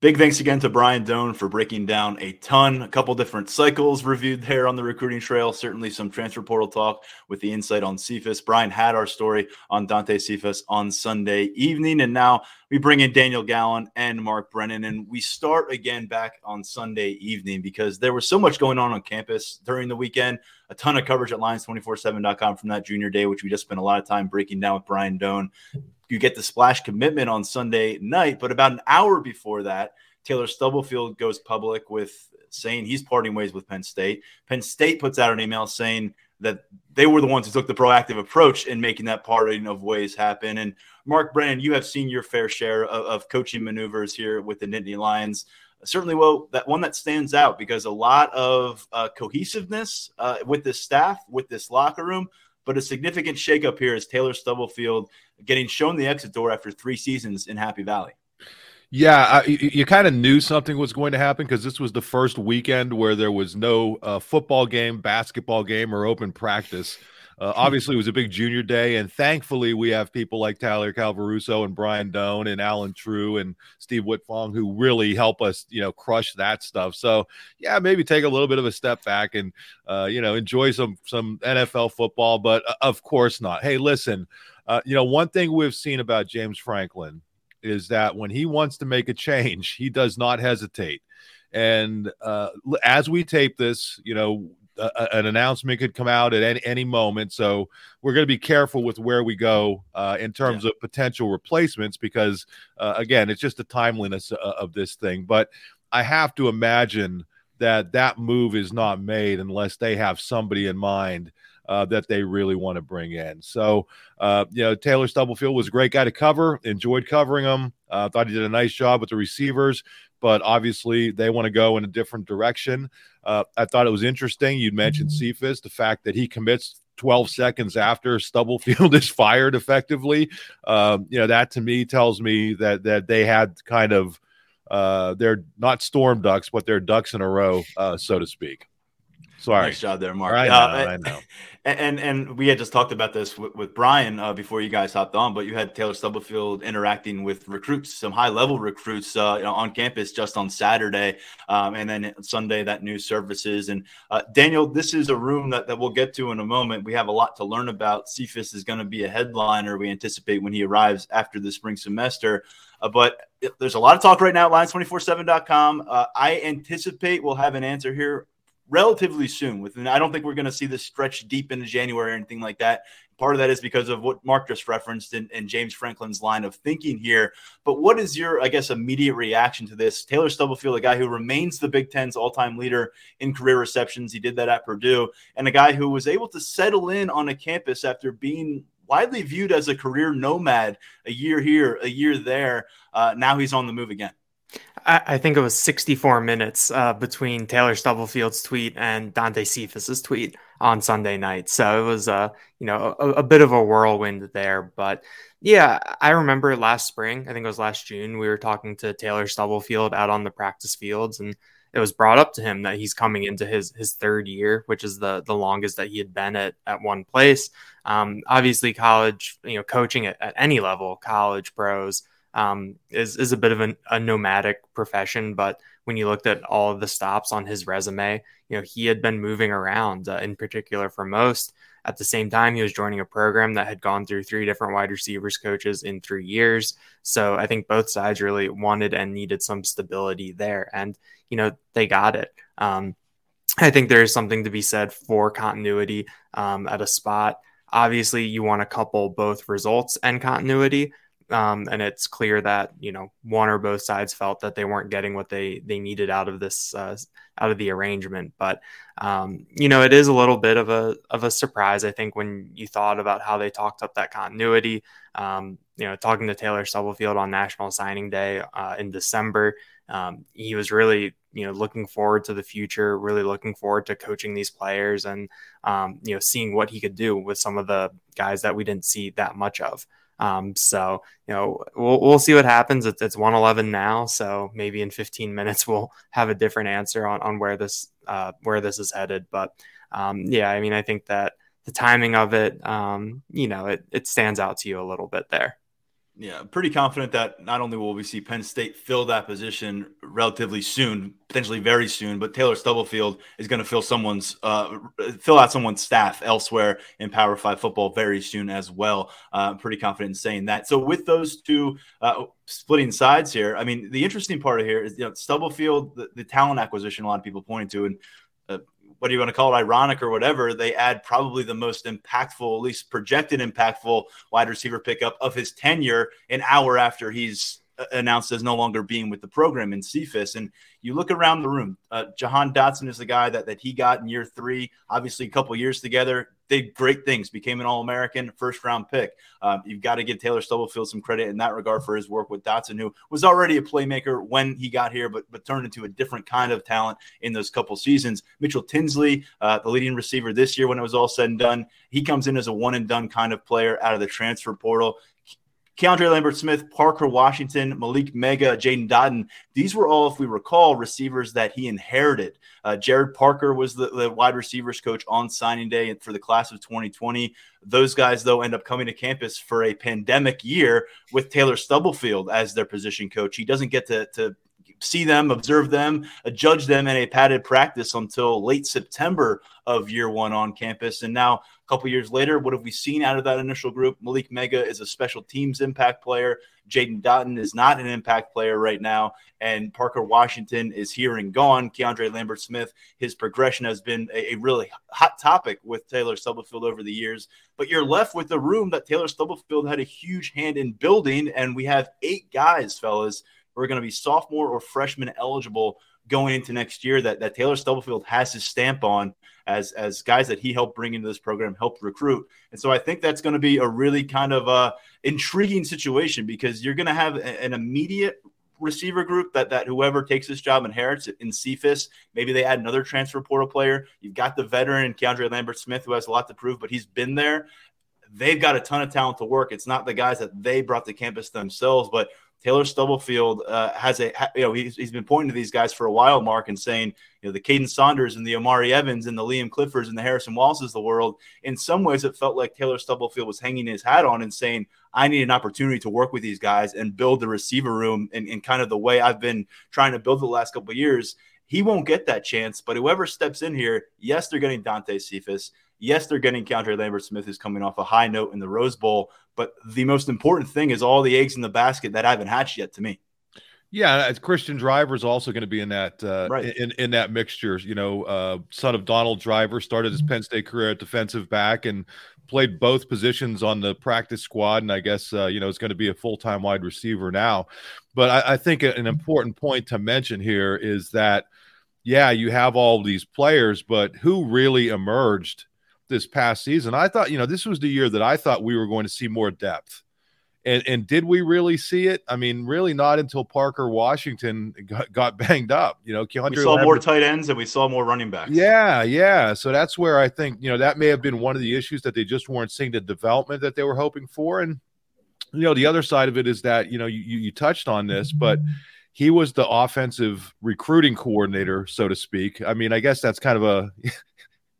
Big thanks again to Brian Dohn for breaking down a ton, a couple different cycles reviewed there on the recruiting trail. Certainly some transfer portal talk with the insight on Cephus. Brian had our story on Dante Cephus on Sunday evening, and now we bring in Daniel Gallen and Mark Brennan, and we start again back on Sunday evening because there was so much going on on campus during the weekend. A ton of coverage at lions247.com from that junior day, which we just spent a lot of time breaking down with Brian Dohn you get the splash commitment on Sunday night. But about an hour before that, Taylor Stubblefield goes public with saying he's parting ways with Penn State. Penn State puts out an email saying that they were the ones who took the proactive approach in making that parting of ways happen. And Mark Brennan, you have seen your fair share of, of coaching maneuvers here with the Nittany Lions. Certainly, well, that one that stands out because a lot of uh, cohesiveness uh, with this staff, with this locker room, but a significant shakeup here is Taylor Stubblefield getting shown the exit door after three seasons in Happy Valley. Yeah, I, you kind of knew something was going to happen because this was the first weekend where there was no uh, football game, basketball game, or open practice. Uh, *laughs* obviously, it was a big junior day, and thankfully, we have people like Tyler Calvaruso and Brian Dohn and Allen Trieu and Steve Wiltfong who really help us, you know, crush that stuff. So, yeah, maybe take a little bit of a step back and, uh, you know, enjoy some some NFL football, but uh, of course not. Hey, listen, uh, you know, one thing we've seen about James Franklin is that when he wants to make a change, he does not hesitate. And uh, as we tape this, you know, an announcement could come out at any, any moment. So we're going to be careful with where we go uh, in terms yeah. of potential replacements because, uh, again, it's just the timeliness uh, of this thing. But I have to imagine that that move is not made unless they have somebody in mind uh, that they really want to bring in. So, uh, you know, Taylor Stubblefield was a great guy to cover, enjoyed covering him. I uh, thought he did a nice job with the receivers, but obviously they want to go in a different direction. Uh, I thought it was interesting. You'd mentioned mm-hmm. Cephus, the fact that he commits 12 seconds after Stubblefield *laughs* is fired effectively. Um, you know, that to me tells me that that they had kind of uh, they're not storm ducks, but they're ducks in a row, uh, so to speak. Sorry. Nice job there, Mark. I know. Uh, I know. And, and we had just talked about this with, with Brian uh, before you guys hopped on, but you had Taylor Stubblefield interacting with recruits, some high level recruits uh, you know, on campus just on Saturday, um, and then Sunday that news services. And uh, Daniel, this is a room that, that we'll get to in a moment. We have a lot to learn about. Cephus is going to be a headliner. We anticipate when he arrives after the spring semester. Uh, but there's a lot of talk right now at lions247.com. Uh, I anticipate we'll have an answer here relatively soon. Within, I don't think we're going to see this stretch deep into January or anything like that. Part of that is because of what Mark just referenced and, James Franklin's line of thinking here. But what is your, I guess, immediate reaction to this? Taylor Stubblefield, a guy who remains the Big Ten's all-time leader in career receptions, he did that at Purdue, and a guy who was able to settle in on a campus after being widely viewed as a career nomad, a year here, a year there. Uh, now he's on the move again. I, think it was 64 minutes uh, between Taylor Stubblefield's tweet and Dante Cephus's tweet on Sunday night. So it was, uh, you know, a, a, bit of a whirlwind there. But yeah, I remember last spring, I think it was last June, we were talking to Taylor Stubblefield out on the practice fields, and it was brought up to him that he's coming into his his third year, which is the the longest that he had been at at one place. Um, obviously, college, you know, coaching at, at any level, college pros um, is is a bit of an, a nomadic profession. But when you looked at all of the stops on his resume, you know he had been moving around. Uh, in particular, for most. At the same time, he was joining a program that had gone through three different wide receivers coaches in three years. So I think both sides really wanted and needed some stability there, and you know they got it. Um, I think there is something to be said for continuity um, at a spot. Obviously, you want to couple both results and continuity, um, and it's clear that you know one or both sides felt that they weren't getting what they they needed out of this uh, out of the arrangement. But um, you know, it is a little bit of a of a surprise, I think, when you thought about how they talked up that continuity. Um, you know, talking to Taylor Stubblefield on National Signing Day uh, in December, um, he was really you know looking forward to the future, really looking forward to coaching these players and um, you know seeing what he could do with some of the guys that we didn't see that much of. Um, so you know we'll we'll see what happens. It's, it's 111 now, so maybe in 15 minutes *laughs* we'll have a different answer on on where this uh, where this is headed. But um, yeah, I mean I think that the timing of it, um, you know, it it stands out to you a little bit there. Yeah, pretty confident that not only will we see Penn State fill that position relatively soon, potentially very soon, but Taylor Stubblefield is going to fill someone's uh, fill out someone's staff elsewhere in Power Five football very soon as well. Uh, pretty confident in saying that. So with those two uh, splitting sides here, I mean, the interesting part of here is you know Stubblefield, the, the talent acquisition, a lot of people pointing to, and what do you want to call it, ironic or whatever, they add probably the most impactful, at least projected impactful wide receiver pickup of his tenure an hour after he's announced as no longer being with the program in Cephus. And you look around the room, uh, Jahan Dotson is the guy that, that he got in year three, obviously a couple years together did great things, became an All American, first round pick. Um, you've got to give Taylor Stubblefield some credit in that regard for his work with Dotson, who was already a playmaker when he got here, but but turned into a different kind of talent in those couple seasons. Mitchell Tinsley, uh, the leading receiver this year, when it was all said and done, he comes in as a one and done kind of player out of the transfer portal. Keandre Lambert Smith, Parker Washington, Malik Meiga, Jaden Dottin. These were all, if we recall, receivers that he inherited. Uh, Gerad Parker was the, the, wide receivers coach on signing day for the class of 2020. Those guys, though, end up coming to campus for a pandemic year with Taylor Stubblefield as their position coach. He doesn't get to, to see them, observe them, uh, judge them in a padded practice until late September of year one on campus. And now, couple years later, what have we seen out of that initial group? Malik Meiga is a special teams impact player. Jaden Dottin is not an impact player right now. And Parker Washington is here and gone. Keandre Lambert Smith, his progression has been a, a really hot topic with Taylor Stubblefield over the years. But you're left with a room that Taylor Stubblefield had a huge hand in building. And we have eight guys, fellas, who are going to be sophomore or freshman eligible going into next year that, that Taylor Stubblefield has his stamp on as as guys that he helped bring into this program, helped recruit. And so I think that's going to be a really kind of uh, intriguing situation because you're going to have an immediate receiver group that that whoever takes this job inherits in Cephus. Maybe they add another transfer portal player. You've got the veteran Keandre Lambert Smith who has a lot to prove, but he's been there. They've got a ton of talent to work. It's not the guys that they brought to campus themselves, but Taylor Stubblefield uh, has a you know he's, he's been pointing to these guys for a while, Mark, and saying you know the Kaden Saunders and the Omari Evans and the Liam Cliffords and the Harrison Wallaces of the world. In some ways, it felt like Taylor Stubblefield was hanging his hat on and saying, "I need an opportunity to work with these guys and build the receiver room in, in kind of the way I've been trying to build the last couple years." He won't get that chance, but whoever steps in here, yes, they're getting Dante Cephus. Yes, they're getting Keandre Lambert Smith, who's coming off a high note in the Rose Bowl. But the most important thing is all the eggs in the basket that haven't hatched yet to me. Yeah, Christian Driver is also going to be in that uh, right. in in that mixture. You know, uh, son of Donald Driver started his Penn State career at defensive back and played both positions on the practice squad, and I guess uh, you know is going to be a full time wide receiver now. But I, I think an important point to mention here is that yeah, you have all these players, but who really emerged this past season. I thought, you know, this was the year that I thought we were going to see more depth. And and did we really see it? I mean, really not until Parker Washington got, got banged up. You know, Keandre we saw Lambert, more tight ends and we saw more running backs. Yeah, yeah. So that's where I think you know that may have been one of the issues that they just weren't seeing the development that they were hoping for. And you know, the other side of it is that you know you you touched on this, but he was the offensive recruiting coordinator, so to speak. I mean, I guess that's kind of a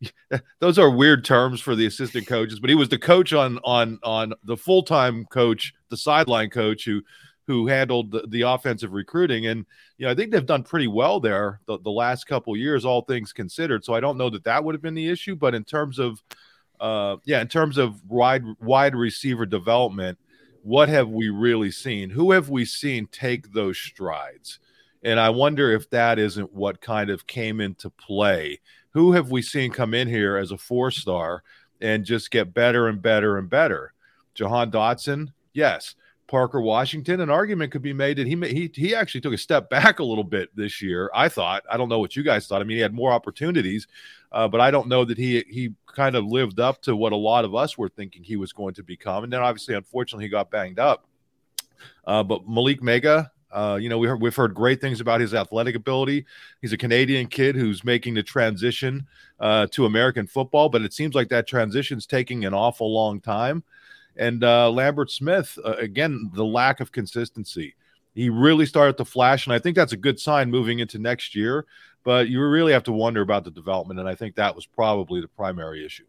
*laughs* those are weird terms for the assistant coaches, but he was the coach on on on the full time coach, the sideline coach who who handled the, the, offensive recruiting. And you know, I think they've done pretty well there the, the last couple years, all things considered. So I don't know that that would have been the issue, but in terms of uh, yeah, in terms of wide wide receiver development, what have we really seen? Who have we seen take those strides? And I wonder if that isn't what kind of came into play who have we seen come in here as a four star and just get better and better and better? Jahan Dotson, yes. Parker Washington, an argument could be made that he he he actually took a step back a little bit this year. I thought. I don't know what you guys thought. I mean, he had more opportunities, uh, but I don't know that he he kind of lived up to what a lot of us were thinking he was going to become. And then obviously, unfortunately, he got banged up. Uh, but Malik Meiga, uh, you know, we heard, we've heard great things about his athletic ability. He's a Canadian kid who's making the transition uh, to American football, but it seems like that transition is taking an awful long time. And uh, Lambert Smith, uh, again, the lack of consistency. He really started to flash, and I think that's a good sign moving into next year. But you really have to wonder about the development, and I think that was probably the primary issue.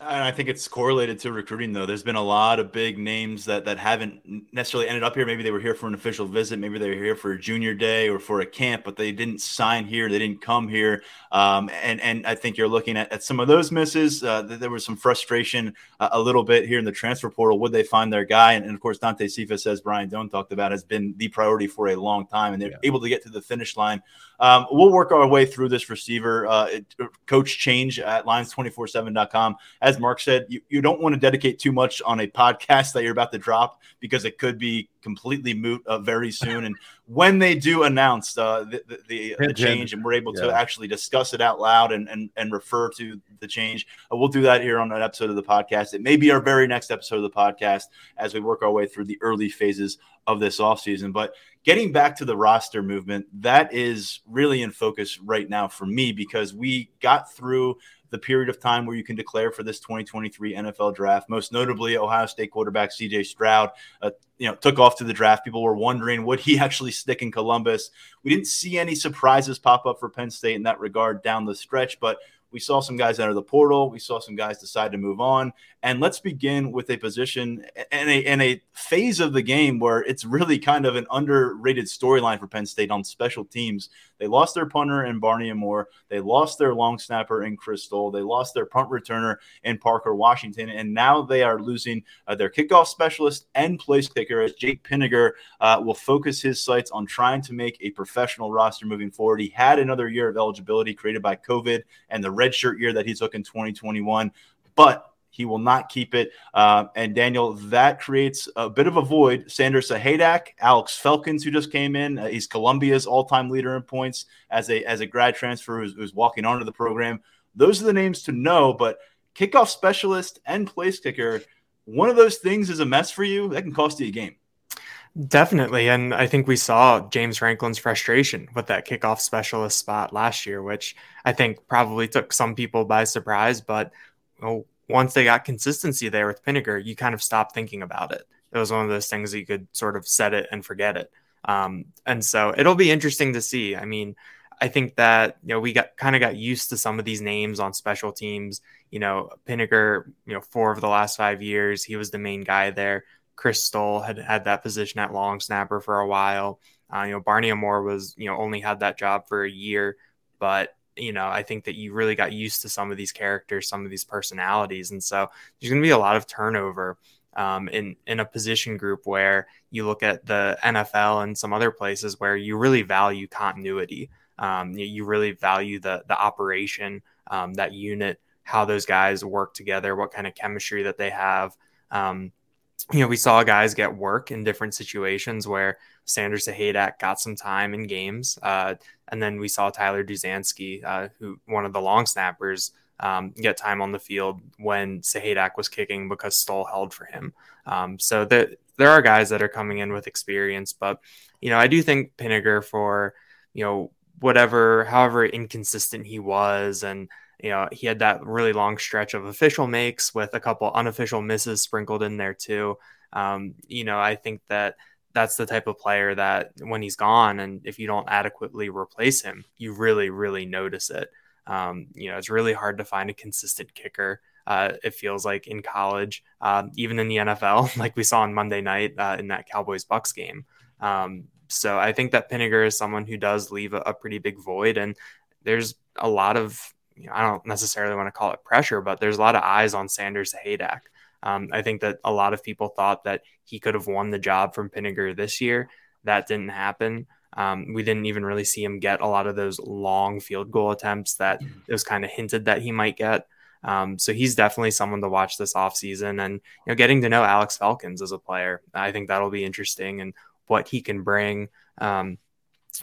And I think it's correlated to recruiting, though. There's been a lot of big names that that haven't necessarily ended up here. Maybe they were here for an official visit, maybe they were here for a junior day or for a camp, but they didn't sign here. They didn't come here. Um, and and I think you're looking at, at some of those misses. Uh, there was some frustration uh, a little bit here in the transfer portal. Would they find their guy? And, and of course, Dante Cephus, as Brian Dohn talked about, has been the priority for a long time, and they're yeah. able to get to the finish line. Um, we'll work our way through this receiver uh, coach change at lions247.com. As Mark said, you, you don't want to dedicate too much on a *laughs* podcast that you're about to drop because it could be completely moot uh, very soon. And when they do announce uh, the, the, the, change and we're able yeah. to actually discuss it out loud and, and, and refer to the change, uh, we'll do that here on an episode of the podcast. It may be our very next episode of the podcast as we work our way through the early phases of this offseason. But getting back to the roster movement, that is really in focus right now for me because we got through the period of time where you can declare for this 2023 NFL draft. Most notably, Ohio State quarterback CJ Stroud, uh, you know, took off to the draft. People were wondering would he *laughs* actually stick in Columbus. We didn't see any surprises pop up for Penn State in that regard down the stretch, but we saw some guys enter the portal. We saw some guys decide to move on. And let's begin with a position and a, and a phase of the game where it's really kind of an underrated storyline for Penn State on special teams. They lost their punter in Barney Amor. They lost their long snapper in Chris Stoll. They lost their punt returner in Parker Washington. And now they are losing uh, their kickoff specialist and place kicker as Jake Pinegar uh, will focus his sights on trying to make a professional roster moving forward. He had another year of eligibility created by COVID and the redshirt year that he took in 2021. But He will not keep it. Uh, and Daniel, that creates a bit of a void. Sanders Sahaydak, Alex Felkins, who just came in. Uh, he's Columbia's all-time leader in points as a as a grad transfer who's, who's walking onto the program. Those are the names to know. But kickoff specialist and place kicker, one of those things is a mess for you. That can cost you a game. Definitely. And I think we saw James Franklin's frustration with that kickoff specialist spot last year, which I think probably took some people by surprise. But well, once they got consistency there with Pinegar, you kind of stopped thinking about it. It was one of those things that you could sort of set it and forget it. Um, and so it'll be interesting to see. I mean, I think that you know we got kind of got used to some of these names on special teams. You know, Pinegar, you know, four of the last five years, he was the main guy there. Chris Stoll had had that position at long snapper for a while. Uh, you know, Barney Amor was, you know, only had that job for a year, but you know, I think that you really got used to some of these characters, some of these personalities, and so there's going to be a lot of turnover um, in in a position group where you look at the NFL and some other places where you really value continuity. Um, you, you, really value the the operation, um, that unit, how those guys work together, what kind of chemistry that they have. Um, you know, we saw guys get work in different situations where Sanders Sahaydak got some time in games. Uh, and then we saw Tyler Duzansky, uh, who one of the long snappers, um, get time on the field when Sahaydak was kicking because Stoll held for him. Um, so there, there are guys that are coming in with experience, but, you know, I do think Pinegar for, you know, whatever, however inconsistent he was and, you know, he had that really long stretch of official makes with a couple unofficial misses sprinkled in there too. Um, you know, I think that that's the type of player that when he's gone and if you don't adequately replace him, you really, really notice it. Um, you know, it's really hard to find a consistent kicker. Uh, it feels like in college, um, even in the NFL, *laughs* like we saw on Monday night uh, in that Cowboys Bucks game. Um, so I think that Pinegar is someone who does leave a, a pretty big void, and there's a lot of you know, I don't necessarily want to call it pressure, but there's a lot of eyes on Sanders Haydak. Um, I think that a lot of people thought that he could have won the job from Pinegar this year. That didn't happen. Um, we didn't even really see him get a lot of those long field goal attempts that mm-hmm. it was kind of hinted that he might get. Um, so he's definitely someone to watch this offseason and you know getting to know Alex Felkins as a player. I think that'll be interesting and what he can bring. Um,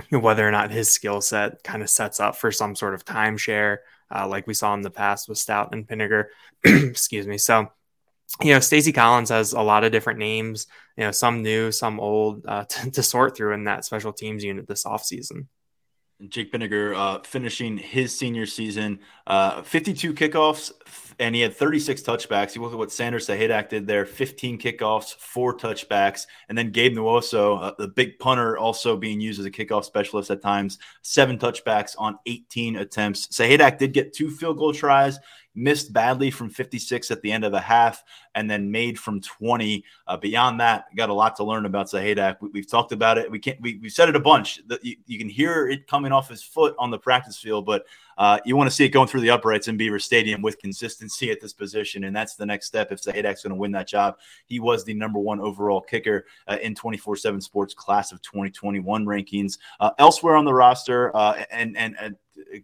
whether or not his skill set kind of sets up for some sort of timeshare uh, like we saw in the past with Stout and Pinegar. *clears throat* Excuse me. So, you know, Stacy Collins has a lot of different names, you know, some new, some old uh, *laughs* to, to sort through in that special teams unit this offseason. Jake Pinegar uh, finishing his senior season, uh, 52 kickoffs, and he had 36 touchbacks. You look at what Sanders Sahaydak did there 15 kickoffs, four touchbacks. And then Gabe Nwosu, uh, the big punter, also being used as a kickoff specialist at times, seven touchbacks on 18 attempts. Sahaydak did get two field goal tries missed badly from 56 at the end of the half, and then made from 20. Uh, beyond that, got a lot to learn about Sahaydak. We, have talked about it. We can't. We, have said it a bunch. The, you, you, can hear it coming off his foot on the practice field, but uh, you want to see it going through the uprights in Beaver Stadium with consistency at this position, and that's the next step if Sahaydak's going to win that job. He was the number one overall kicker uh, in 24/7 Sports class of 2021 rankings. Uh, elsewhere on the roster, uh, and and, and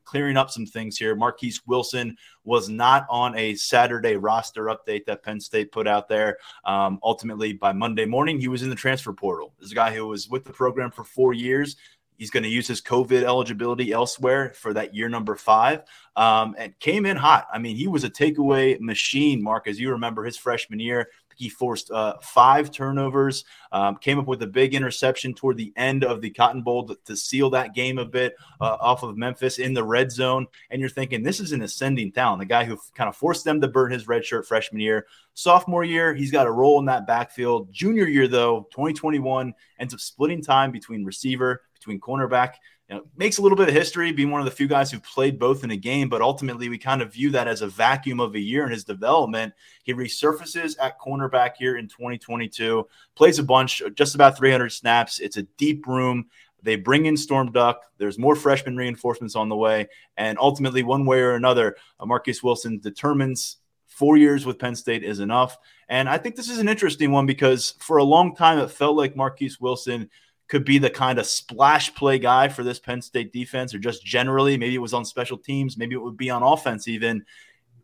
clearing up some things here. Marquise Wilson was not on a Saturday roster update that Penn State put out there. Um, ultimately, by Monday morning, he was in the transfer portal. This guy who was with the program for four years. He's going to use his COVID eligibility elsewhere for that year number five um, and came in hot. I mean, he was a takeaway machine, Mark, as you remember his freshman year. He forced uh, five turnovers, um, came up with a big interception toward the end of the Cotton Bowl to, to seal that game a bit uh, off of Memphis in the red zone. And you're thinking, this is an ascending talent, the guy who kind of forced them to burn his redshirt freshman year. Sophomore year, he's got a role in that backfield. Junior year, though, 2021, ends up splitting time between receiver, between cornerback you know, makes a little bit of history, being one of the few guys who played both in a game, but ultimately we kind of view that as a vacuum of a year in his development. He resurfaces at cornerback here in 2022, plays a bunch, just about 300 snaps. It's a deep room. They bring in Storm Duck. There's more freshman reinforcements on the way. And ultimately, one way or another, uh, Marcus Wilson determines four years with Penn State is enough. And I think this is an interesting one because for a long time, it felt like Marquise Wilson – could be the kind of splash play guy for this Penn State defense, or just generally, maybe it was on special teams, maybe it would be on offense even.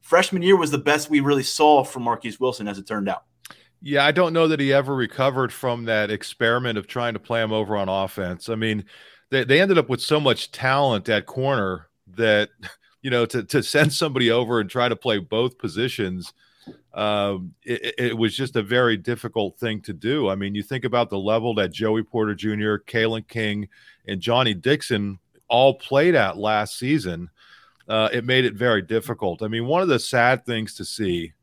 freshman year was the best we really saw from Marquise Wilson, as it turned out. Yeah, I don't know that he ever recovered from that experiment of trying to play him over on offense. I mean, they, they ended up with so much talent at corner that, *laughs* you know, to, to send somebody over and try to play both positions, um, it, it, was just a very difficult thing to do. I mean, you think about the level that Joey Porter Jr., Kalen King, and Johnny Dixon all played at last season. Uh, it made it very difficult. I mean, one of the sad things to see,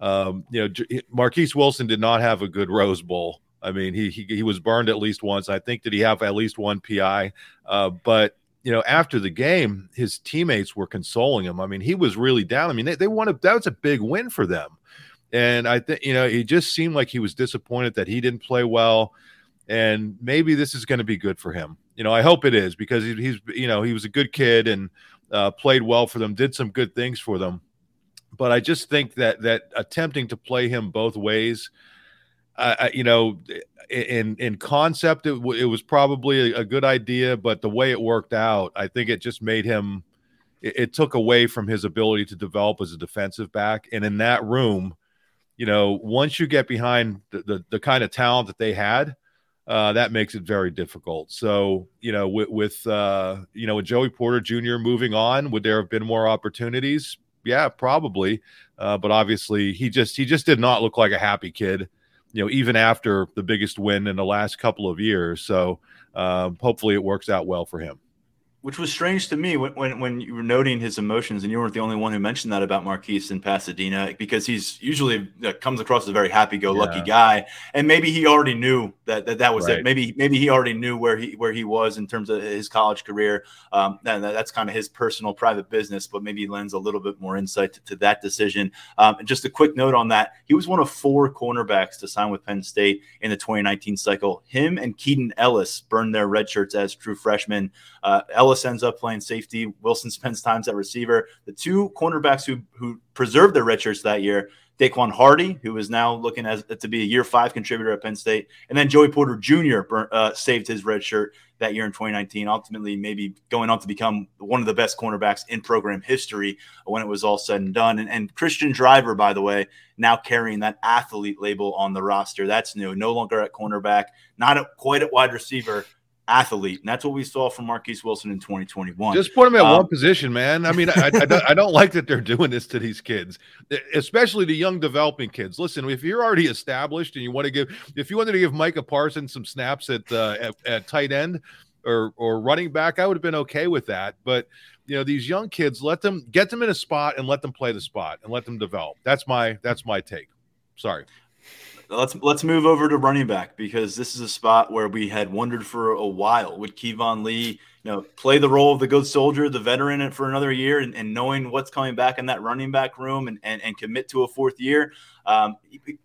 um, you know, Marquise Wilson did not have a good Rose Bowl. I mean, he, he, he was burned at least once. I think did he have at least one PI? Uh, but you know, after the game, his teammates were consoling him. I mean, he was really down. I mean, they, they wanted that was a big win for them. And I think, you know, he just seemed like he was disappointed that he didn't play well. And maybe this is going to be good for him. You know, I hope it is because he, he's, you know, he was a good kid and uh, played well for them, did some good things for them. But I just think that that attempting to play him both ways, uh, you know, in in concept, it, w- it was probably a, a, good idea, but the way it worked out, I think it just made him. It, it, took away from his ability to develop as a defensive back, and in that room, you know, once you get behind the the, the kind of talent that they had, uh, that makes it very difficult. So, you know, with, with uh, you know, with Joey Porter Jr. moving on, would there have been more opportunities? Yeah, probably. Uh, but obviously, he just he just did not look like a happy kid you know, even after the biggest win in the last couple of years. So um, hopefully it works out well for him which was strange to me when, when, when you were noting his emotions, and you weren't the only one who mentioned that about Marquise in Pasadena, because he's usually uh, comes across as a very happy-go-lucky yeah. guy, and maybe he already knew that that, that was right. it. Maybe maybe he already knew where he where he was in terms of his college career, um, and that's kind of his personal private business. But maybe lends a little bit more insight to, to that decision. Um, and just a quick note on that: he was one of four cornerbacks to sign with Penn State in the 2019 cycle. Him and Keaton Ellis burned their red shirts as true freshmen. Uh, Ellis ends up playing safety. Wilson spends times at receiver. The two cornerbacks who who preserved their redshirts that year, Daequan Hardy, who is now looking as to be a year five contributor at Penn State, and then Joey Porter Jr. Uh, saved his red shirt that year in 2019. Ultimately, maybe going on to become one of the best cornerbacks in program history when it was all said and done. And, and Christian Driver, by the way, now carrying that athlete label on the roster. That's new. No longer at cornerback, not quite at wide receiver athlete. And that's what we saw from Marquise Wilson in 2021. Just put him at um, one position, man. I mean, I, I, don't, I, don't, like that they're doing this to these kids, especially the young developing kids. Listen, if you're already established and you want to give, if you wanted to give Micah Parsons some snaps at, uh, at, at tight end or, or running back, I would have been okay with that. But, you know, these young kids, let them get them in a spot and let them play the spot and let them develop. That's my, that's my take. Sorry let's let's move over to running back because this is a spot where we had wondered for a while would Keyvone Lee you know, play the role of the good soldier, the veteran for another year and, and knowing what's coming back in that running back room and, and, and commit to a fourth year. Um,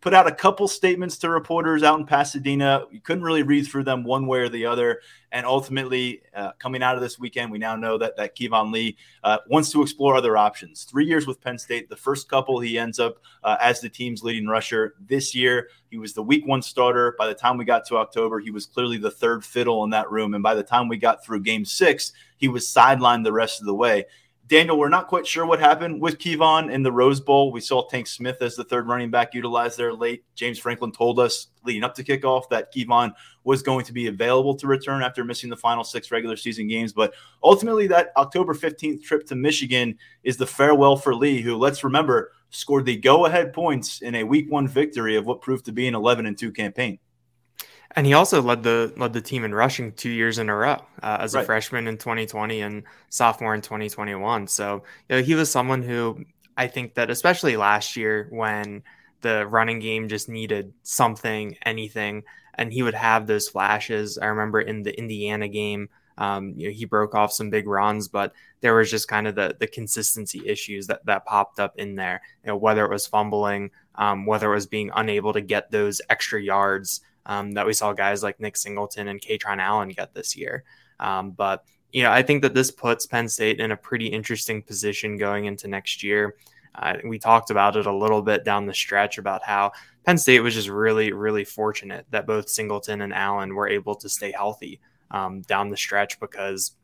put out a couple statements to reporters out in Pasadena. You couldn't really read through them one way or the other. And ultimately, uh, coming out of this weekend, we now know that that Keyvone Lee uh, wants to explore other options. Three years with Penn State. The first couple, he ends up uh, as the team's leading rusher. This year, he was the week one starter. By the time we got to October, he was clearly the third fiddle in that room. And by the time we got through game six, he was sidelined the rest of the way. Daniel, we're not quite sure what happened with Keyvone in the Rose Bowl. We saw Tank Smith as the third running back utilized there late. James Franklin told us leading up to kickoff that Keyvone was going to be available to return after missing the final six regular season games. But ultimately, that October 15th trip to Michigan is the farewell for Lee, who, let's remember, scored the go ahead points in a week one victory of what proved to be an 11 and 2 campaign. And he also led the led the team in rushing two years in a row uh, as right. a freshman in 2020 and sophomore in 2021. So you know, he was someone who I think that especially last year when the running game just needed something, anything, and he would have those flashes. I remember in the Indiana game, um, you know, he broke off some big runs, but there was just kind of the the consistency issues that that popped up in there. You know, whether it was fumbling, um, whether it was being unable to get those extra yards um, that we saw guys like Nick Singleton and Kaytron Allen get this year. Um, but you know, I think that this puts Penn State in a pretty interesting position going into next year. Uh, we talked about it a little bit down the stretch about how Penn State was just really, really fortunate that both Singleton and Allen were able to stay healthy um, down the stretch because,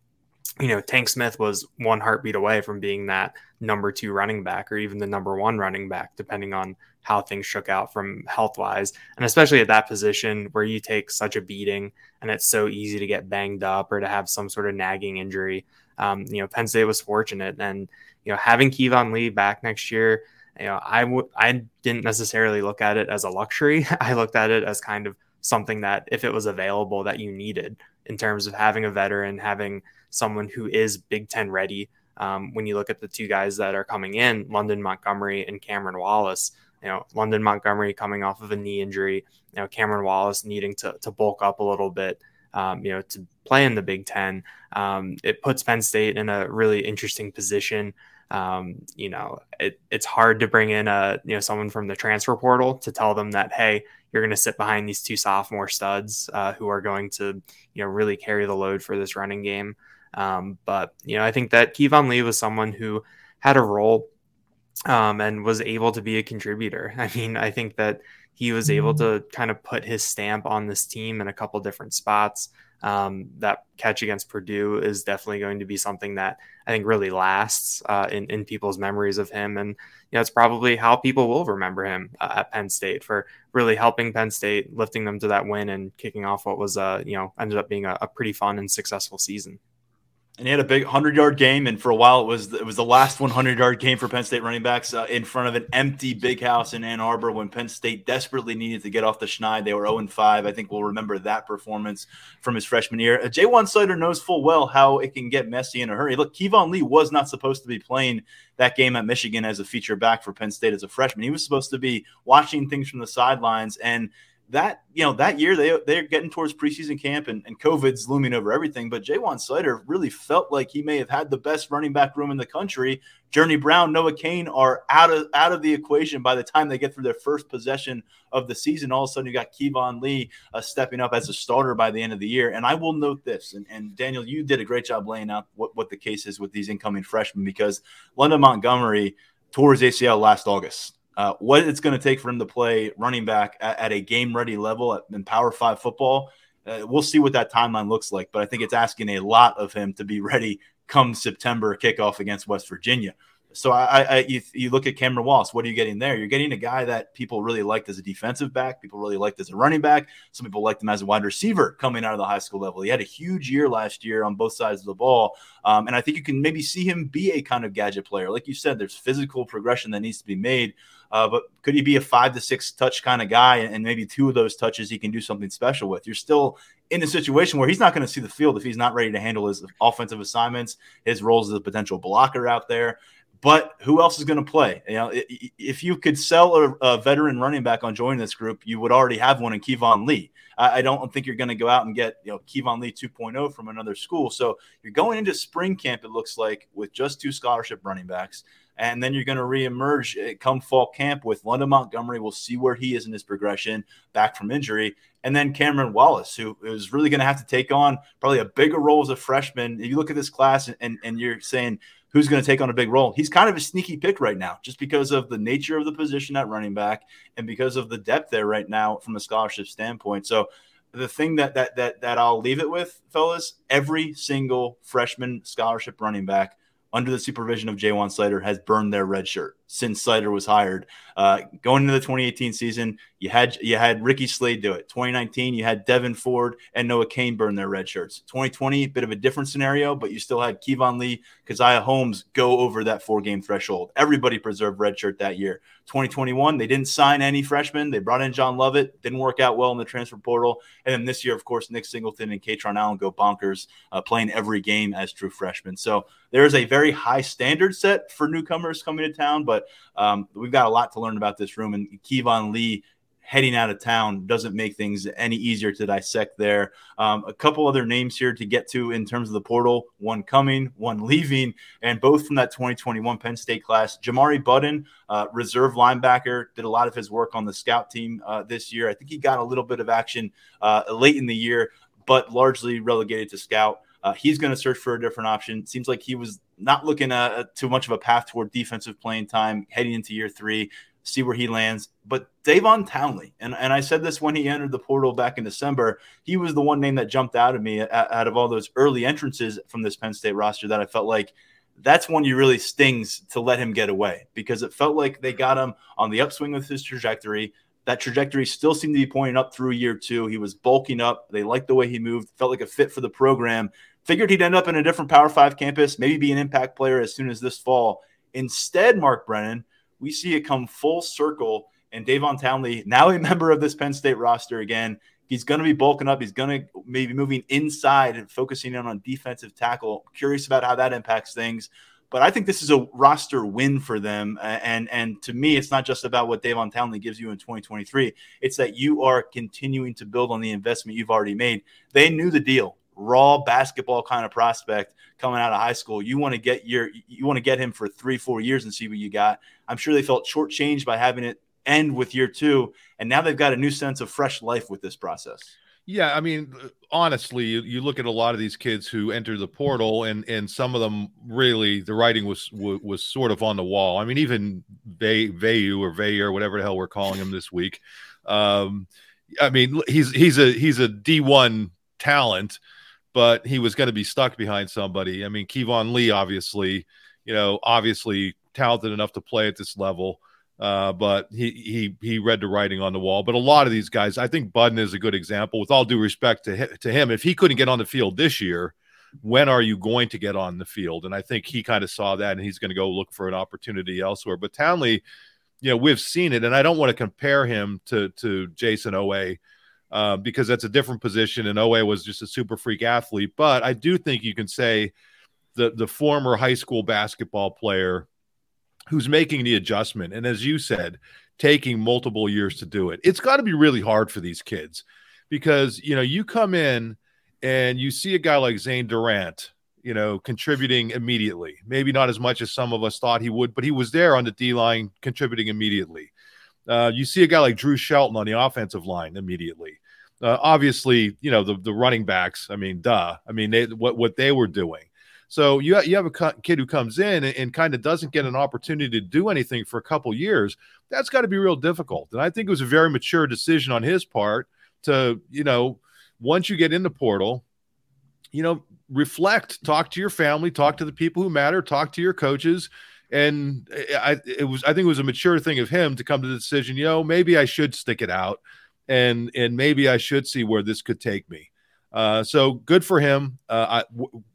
you know, Tank Smith was one heartbeat away from being that number two running back or even the number one running back, depending on how things shook out from health wise. And especially at that position where you take such a beating and it's so easy to get banged up or to have some sort of nagging injury. Um, you know, Penn State was fortunate. And, you know, having Keyvone Lee back next year, you know, I I didn't necessarily look at it as a luxury. *laughs* I looked at it as kind of something that if it was available that you needed in terms of having a veteran, having someone who is Big Ten ready. Um, when you look at the two guys that are coming in, London Montgomery and Cameron Wallace, you know, London Montgomery coming off of a knee injury, you know, Cameron Wallace needing to, to bulk up a little bit, um, you know, to play in the Big Ten. Um, it puts Penn State in a really interesting position. Um, you know, it, it's hard to bring in a, you know, someone from the transfer portal to tell them that, hey, you're going to sit behind these two sophomore studs uh, who are going to, you know, really carry the load for this running game. Um, but you know, I think that Keyvone Lee was someone who had a role um, and was able to be a contributor. *laughs* I mean, I think that he was able to kind of put his stamp on this team in a couple different spots. Um, that catch against Purdue is definitely going to be something that I think really lasts uh, in in people's memories of him, and you know, it's probably how people will remember him uh, at Penn State for really helping Penn State, lifting them to that win, and kicking off what was uh, you know ended up being a, a pretty fun and successful season and he had a big 100 yard game and for a while it was it was the last 100 yard game for penn state running backs uh, in front of an empty big house in ann arbor when penn state desperately needed to get off the schneid. They were 0 5 i think we'll remember that performance from his freshman year. Uh, ja'juan seider knows full well how it can get messy in a hurry. Look keyvone lee was not supposed to be playing that game at michigan as a feature back for penn state as a freshman. He was supposed to be watching things from the sidelines and that you know that year they they're getting towards preseason camp and, and COVID's looming over everything. But Ja'Juan Seider really felt like he may have had the best running back room in the country. Journey Brown, Noah Cain are out of out of the equation by the time they get through their first possession of the season. All of a sudden, you got Keyvone Lee uh, stepping up as a starter by the end of the year. And I will note this, and, and Daniel, you did a great job laying out what, what the case is with these incoming freshmen because London Montgomery tore his ACL last August uh, what it's going to take for him to play running back at, at a game ready level at, in Power Five football. Uh, we'll see what that timeline looks like, but I think it's asking a lot of him to be ready come September kickoff against West Virginia. So I, I you, you, look at Cameron Wallace. What are you getting there? You're getting a guy that people really liked as a defensive back. People really liked as a running back. Some people liked him as a wide receiver coming out of the high school level. He had a huge year last year on both sides of the ball, um, and I think you can maybe see him be a kind of gadget player. Like you said, there's physical progression that needs to be made. Uh, but could he be a five to six touch kind of guy, and maybe two of those touches he can do something special with? You're still in a situation where he's not going to see the field if he's not ready to handle his offensive assignments, his roles as a potential blocker out there. But who else is going to play? You know, if you could sell a, a, veteran running back on joining this group, you would already have one in Keyvone Lee. I, I don't think you're going to go out and get you know Keyvone Lee 2.0 from another school. So you're going into spring camp. It looks like with just two scholarship running backs. And then you're going to reemerge eh, come fall camp with London Montgomery. We'll see where he is in his progression back from injury. And then Cameron Wallace, who is really going to have to take on probably a bigger role as a freshman. If you look at this class and, and, and you're saying, who's going to take on a big role. He's kind of a sneaky pick right now, just because of the nature of the position at running back and because of the depth there right now from a scholarship standpoint. So the thing that that that that I'll leave it with, fellas, every single freshman scholarship running back under the supervision of Ja'Juan Seider has burned their red shirt since Seider was hired. Uh, going into the 2018 season, you had you had Ricky Slade do it. 2019, you had Devyn Ford and Noah Cain burn their red shirts. 2020, bit of a different scenario, but you still had Keyvone Lee, Caziah Holmes go over that four game threshold. Everybody preserved red shirt that year. 2021, they didn't sign any freshmen. They brought in John Lovett, didn't work out well in the transfer portal. And then this year, of course, Nick Singleton and Kaytron Allen go bonkers, uh, playing every game as true freshmen. So there is a very high standard set for newcomers coming to town, but um, we've got a lot to learn about this room. And Keyvone Lee heading out of town doesn't make things any easier to dissect there. Um, a couple other names here to get to in terms of the portal one coming, one leaving, and both from that 2021 Penn State class. Jamari Budden, uh, reserve linebacker, did a lot of his work on the scout team uh, this year. I think he got a little bit of action uh, late in the year, but largely relegated to scout. Uh, he's going to search for a different option. Seems like he was not looking at too much of a path toward defensive playing time heading into year three. See where he lands. But Davon Townley, and, and I said this when he entered the portal back in December, he was the one name that jumped out of me uh, out of all those early entrances from this Penn State roster that I felt like that's one you really stings to let him get away because it felt like they got him on the upswing with his trajectory. That trajectory still seemed to be pointing up through year two. He was bulking up. They liked the way he moved, felt like a fit for the program. Figured he'd end up in a different Power Five campus, maybe be an impact player as soon as this fall. Instead, Mark Brennan, we see it come full circle. And Davon Townley, now a *laughs* member of this Penn State roster again, he's going to be bulking up. He's going to maybe moving inside and focusing in on defensive tackle. Curious about how that impacts things. But I think this is a roster win for them. And and to me, it's not just about what Davon Townley gives you in 2023. It's that you are continuing to build on the investment you've already made. They knew the deal. Raw basketball kind of prospect coming out of high school. You want to get your you want to get him for three, four years and see what you got. I'm sure they felt shortchanged by having it end with year two, and now they've got a new sense of fresh life with this process. Yeah, I mean, honestly, you, you look at a lot of these kids who enter the portal, and and some of them really the writing was was, was sort of on the wall. I mean, even Vay or Vay or whatever the hell we're calling him this week. Um, I mean, he's he's a he's a D one talent, but he was going to be stuck behind somebody. I mean, Keyvone Lee, obviously, you know, obviously talented enough to play at this level. Uh, but he he he read the writing on the wall. But a lot of these guys, I think Budden is a good example. With all due respect to to him, if he couldn't get on the field this year, when are you going to get on the field? And I think he kind of saw that, and he's going to go look for an opportunity elsewhere. But Townley, you know, we've seen it, and I don't want to compare him to to Jayson Oweh. Uh, because that's a different position, and Oweh was just a super freak athlete. But I do think you can say the the former high school basketball player who's making the adjustment. And as you said, taking multiple years to do it. It's got to be really hard for these kids because, you know, you come in and you see a guy like Zane Durant, you know, contributing immediately. Maybe not as much as some of us thought he would, but he was there on the D line contributing immediately. Uh, you see a guy like Drew Shelton on the offensive line immediately. Uh, obviously, you know the the running backs. I mean, duh. I mean, they what what they were doing. So you you have a kid who comes in and, and kind of doesn't get an opportunity to do anything for a couple years. That's got to be real difficult. And I think it was a very mature decision on his part to you know once you get in the portal, you know reflect, talk to your family, talk to the people who matter, talk to your coaches. And I, it was, I think it was a mature thing of him to come to the decision, you know, maybe I should stick it out and, and maybe I should see where this could take me. Uh, so good for him. Uh,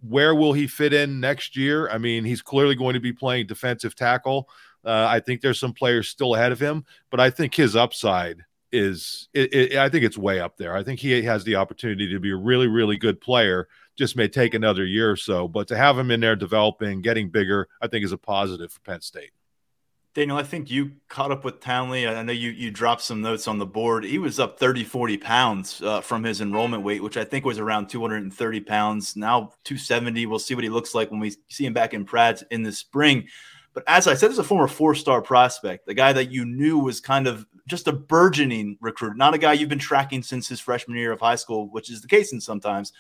where will he fit in next year? I mean, he's clearly going to be playing defensive tackle. Uh, I think there's some players still ahead of him, but I think his upside is, it, it, I think it's way up there. I think he has the opportunity to be a really, really good player. Just may take another year or so, but to have him in there developing, getting bigger, I think is a positive for Penn State. Daniel, I think you caught up with Townley. I know you you dropped some notes on the board. He was up 30, 40 pounds uh, from his enrollment weight, which I think was around 230 pounds. Now 270. We'll see what he looks like when we see him back in Pratt in the spring. But as I said, as a former four star prospect, the guy that you knew was kind of just a burgeoning recruit, not a guy you've been tracking since his freshman year of high school, which is the case in sometimes.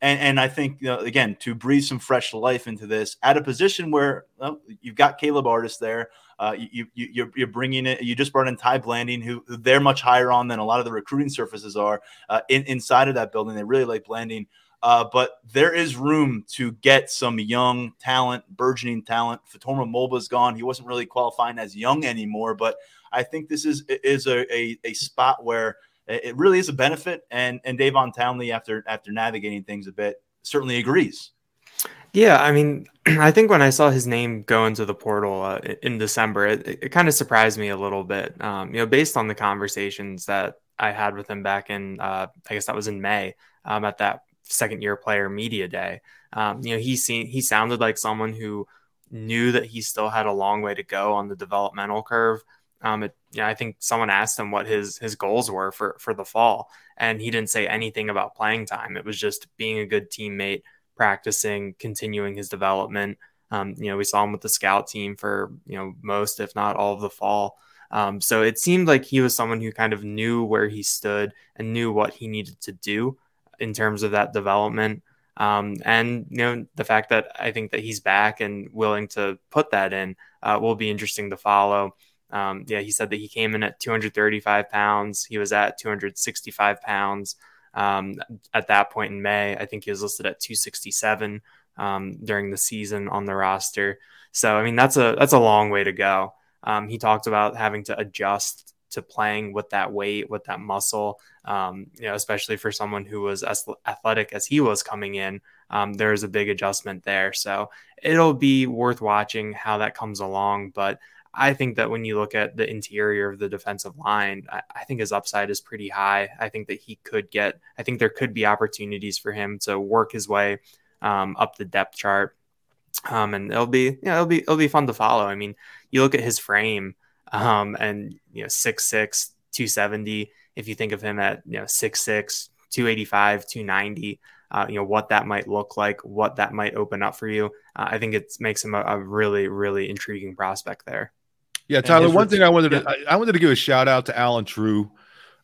And, and I think, you know, again, to breathe some fresh life into this at a position where well, you've got Caleb Artis there. Uh, you, you, you're, you're bringing it. You just brought in Ty Blanding, who, they're much higher on than a lot of the recruiting surfaces are uh, in, inside of that building. They really like Blanding. Uh, but there is room to get some young talent, burgeoning talent. Fatorma Mulbah's gone. He wasn't really qualifying as young anymore, but I think this is is a, a, a spot where it really is a benefit. And and Davon Townley, after after navigating things a bit, certainly agrees. Yeah, I mean, *clears throat* I think when I saw his name go into the portal uh, in December, it, it kind of surprised me a little bit. Um, you know, based on the conversations that I had with him back in, uh, I guess that was in May, um, at that second year player media day. Um, you know, he seen he sounded like someone who knew that he still had a long way to go on the developmental curve. Um, it, know, I think someone asked him what his his goals were for for the fall, and he didn't say anything about playing time. It was just being a good teammate practicing, continuing his development. Um, you know, we saw him with the scout team for, you know, most, if not all of the fall. Um, so it seemed like he was someone who kind of knew where he stood and knew what he needed to do in terms of that development. Um, and you know the fact that I think that he's back and willing to put that in uh, will be interesting to follow. Um, yeah, he said that he came in at 235 pounds. He was at 265 pounds. Um, at that point in May, I think he was listed at 267. um, during the season on the roster. So I mean that's a that's a long way to go. Um, he talked about having to adjust to playing with that weight, with that muscle. Um, you know, especially for someone who was as athletic as he was coming in, um, there's a big adjustment there. So it'll be worth watching how that comes along. But I think that when you look at the interior of the defensive line, I, I, think his upside is pretty high. I think that he could get, I think there could be opportunities for him to work his way um, up the depth chart. Um, and it'll be, you know, it'll be, it'll be fun to follow. I mean, you look at his frame um, and, you know, 6'6, 270. If you think of him at, you know, 6'6, 285, 290, uh, you know, what that might look like, what that might open up for you. Uh, I think it makes him a, a really, really intriguing prospect there. Yeah, Tyler. One thing I wanted to I, I, wanted to give a shout out to Allen Trieu,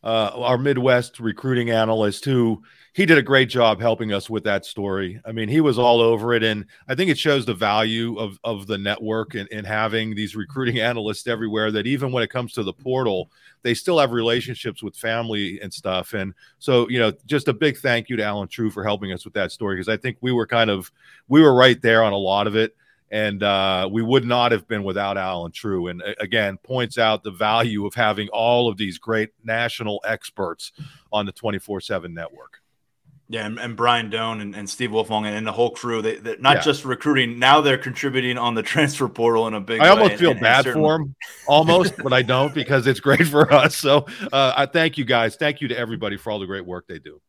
uh, our Midwest recruiting analyst, who he did a great job helping us with that story. I mean, he was all over it, and I think it shows the value of of the network and, and having these recruiting *laughs* analysts everywhere. That even when it comes to the portal, they still have relationships with family and stuff. And so, you know, just a big thank you to Allen Trieu for helping us with that story because I think we were kind of we were right there on a lot of it and uh, we would not have been without Allen Trieu. And again, points out the value of having all of these great national experts on the 24 7 network. Yeah, and, and Brian Dohn and, and Steve Wiltfong and, and the whole crew, they, are not yeah. just recruiting, now they're contributing on the transfer portal in a big I almost way. feel and, bad for them, almost, but I don't because it's great for us. So uh, I thank you guys. Thank you to everybody for all the great work they do.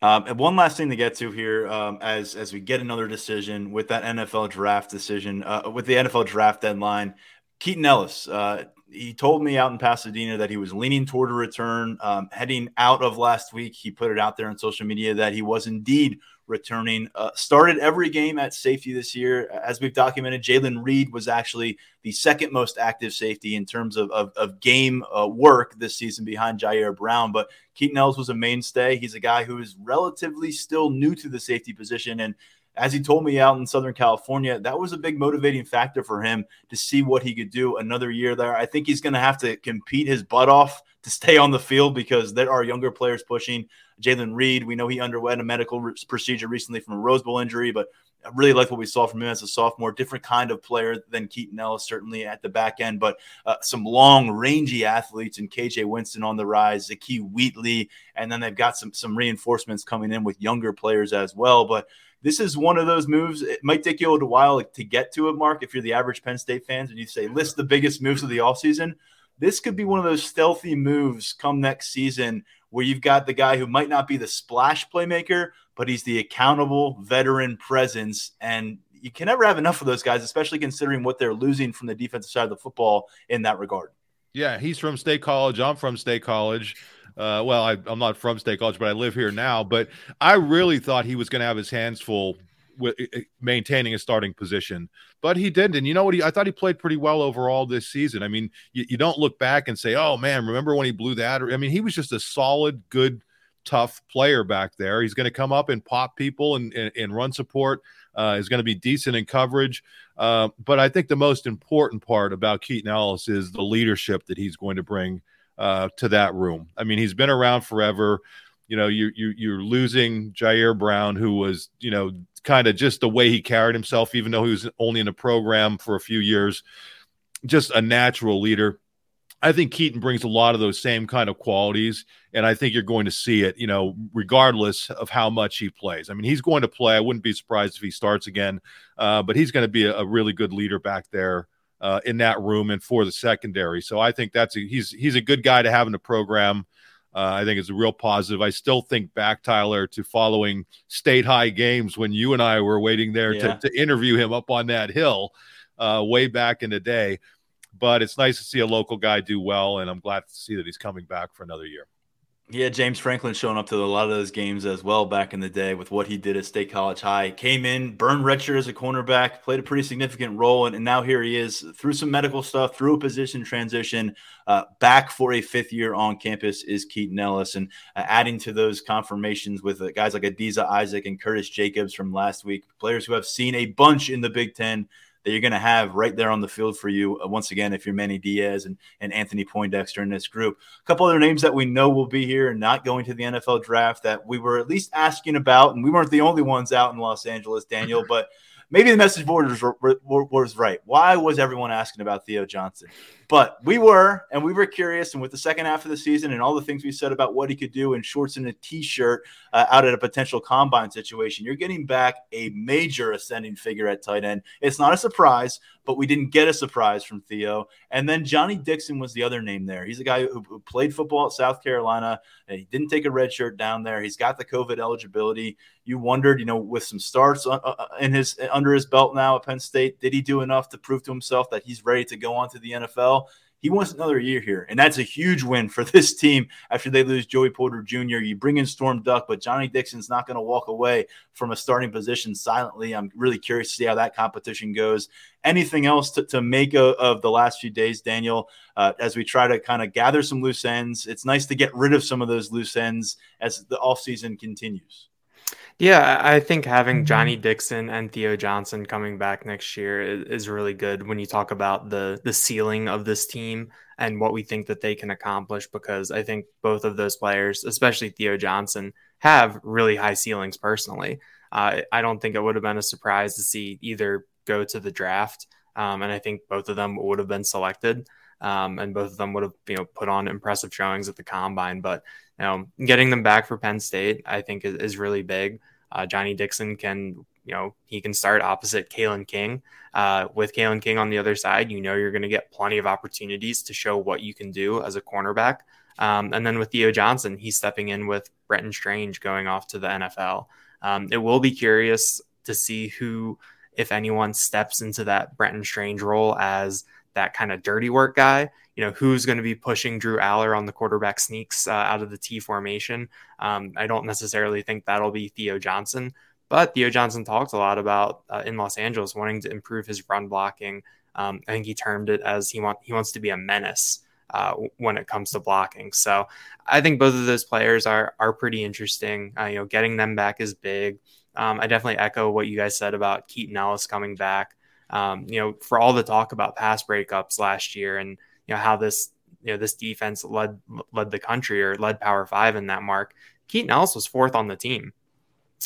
Um, and one last thing to get to here, um, as as we get another decision with that NFL draft decision, uh, with the NFL draft deadline, Keaton Ellis, uh, he told me out in Pasadena that he was leaning toward a return. Um, heading out of last week, he put it out there on social media that he was indeed returning. Uh, started every game at safety this year. As we've documented, Jaylen Reed was actually the second most active safety in terms of, of, of game uh, work this season behind Ji'Ayir Brown. But Keaton Ellis was a mainstay. He's a guy who is relatively still new to the safety position. And as he told me out in Southern California, that was a big motivating factor for him to see what he could do another year there. I think he's going to have to compete his butt off to stay on the field because there are younger players pushing. Jaylen Reed, we know he underwent a medical re- procedure recently from a Rose Bowl injury, but I really like what we saw from him as a sophomore. Different kind of player than Keaton Ellis, certainly at the back end, but uh, some long, rangy athletes and KJ Winston on the rise, Zakee Wheatley, and then they've got some some reinforcements coming in with younger players as well. But this is one of those moves. It might take you a little while to get to it, Mark, if you're the average Penn State fans and you say, list the biggest moves of the offseason. This could be one of those stealthy moves come next season where you've got the guy who might not be the splash playmaker, but he's the accountable veteran presence. And you can never have enough of those guys, especially considering what they're losing from the defensive side of the football in that regard. Yeah, he's from State College. I'm from State College. Uh, well, I, am not from State College, but I live here now. But I really thought he was going to have his hands full with maintaining a starting position, but he didn't. And you know what? He, I thought he played pretty well overall this season. I mean, you, you don't look back and say, "Oh man, remember when he blew that?" I mean, he was just a solid, good, tough player back there. He's going to come up and pop people and, and, and run support. Uh, is going to be decent in coverage. Uh, but I think the most important part about Keaton Ellis is the leadership that he's going to bring uh, to that room. I mean, he's been around forever. You know, you you you're losing Ji'Ayir Brown, who was you know kind of just the way he carried himself, even though he was only in the program for a few years. Just a natural leader. I think Keaton brings a lot of those same kind of qualities, and I think you're going to see it, you know, regardless of how much he plays. I mean, he's going to play. I wouldn't be surprised if he starts again, uh, but he's going to be a, a, really good leader back there uh, in that room and for the secondary. So I think that's a, he's he's a good guy to have in the program. Uh, I think it's a real positive. I still think back, Tyler, to following state high games when you and I were waiting there yeah. to, to, interview him up on that hill uh, way back in the day. But it's nice to see a local guy do well, and I'm glad to see that he's coming back for another year. Yeah, James Franklin showing up to a lot of those games as well back in the day with what he did at State College High. Came in, burned redshirt as a cornerback, played a pretty significant role, and, and, now here he is through some medical stuff, through a position transition, uh, back for a fifth year on campus is Keaton Ellis, and uh, adding to those confirmations with uh, guys like Adisa Isaac and Curtis Jacobs from last week, players who have seen a bunch in the Big Ten that you're going to have right there on the field for you. Uh, once again, if you're Manny Diaz and, and Anthony Poindexter in this group, a couple other names that we know will be here and not going to the NFL draft that we were at least asking about, and we weren't the only ones out in Los Angeles, Daniel, but maybe the message board was, was right. Why was everyone asking about Theo Johnson? But we were, and we were curious. And with the second half of the season and all the things we said about what he could do in shorts and a t-shirt uh, out at a potential combine situation, you're getting back a major ascending figure at tight end. It's not a surprise, but we didn't get a surprise from Theo. And then Johnny Dixon was the other name there. He's a guy who, who played football at South Carolina. he didn't take a red shirt down there. He's got the COVID eligibility. You wondered, you know, with some starts uh, uh, in his under his belt now at Penn State, did he do enough to prove to himself that he's ready to go on to the NFL? He wants another year here, and that's a huge win for *laughs* this team after they lose Joey Porter Jr. You bring in Storm Duck, but Johnny Dixon's not going to walk away from a starting position silently. I'm really curious to see how that competition goes. Anything else to, to make of, of the last few days, Daniel, uh, as we try to kind of gather some loose ends? It's nice to get rid of some of those loose ends as the offseason continues. Yeah, I think having Johnny Dixon and Theo Johnson coming back next year is, is, really good when you talk about the the ceiling of this team and what we think that they can accomplish because I think both of those players, especially Theo Johnson, have really high ceilings personally. Uh, I don't think it would have been a surprise to see either go to the draft, um, and I think both of them would have been selected, um, and both of them would have you know put on impressive showings at the combine. But you know, getting them back for Penn State, I think is, is really big. Uh, Johnny Dixon can, you know, he can start opposite Kalen King. Uh, with Kalen King on the other side, you know you're going to get plenty of opportunities to show what you can do as a cornerback. Um, and then with Theo Johnson, he's stepping in with Brenton Strange going off to the NFL. Um, it will be curious to see who, if anyone, steps into that Brenton Strange role as that kind of dirty work guy. You know, who's going to be pushing Drew Allar on the quarterback sneaks uh, out of the T formation? Um, I don't necessarily think that'll be Theo Johnson, but Theo Johnson talked a lot about uh, in Los Angeles wanting to improve his run blocking. Um, I think he termed it as he want he wants to be a menace uh, when it comes to blocking. So I think both of those players are are pretty interesting. Uh, you know, getting them back is big. Um, I definitely echo what you guys said about Keaton Ellis coming back. Um, you know, for all the talk about pass breakups last year and you know how this you know this defense led led the country or led Power Five in that mark. Keaton Ellis was fourth on the team,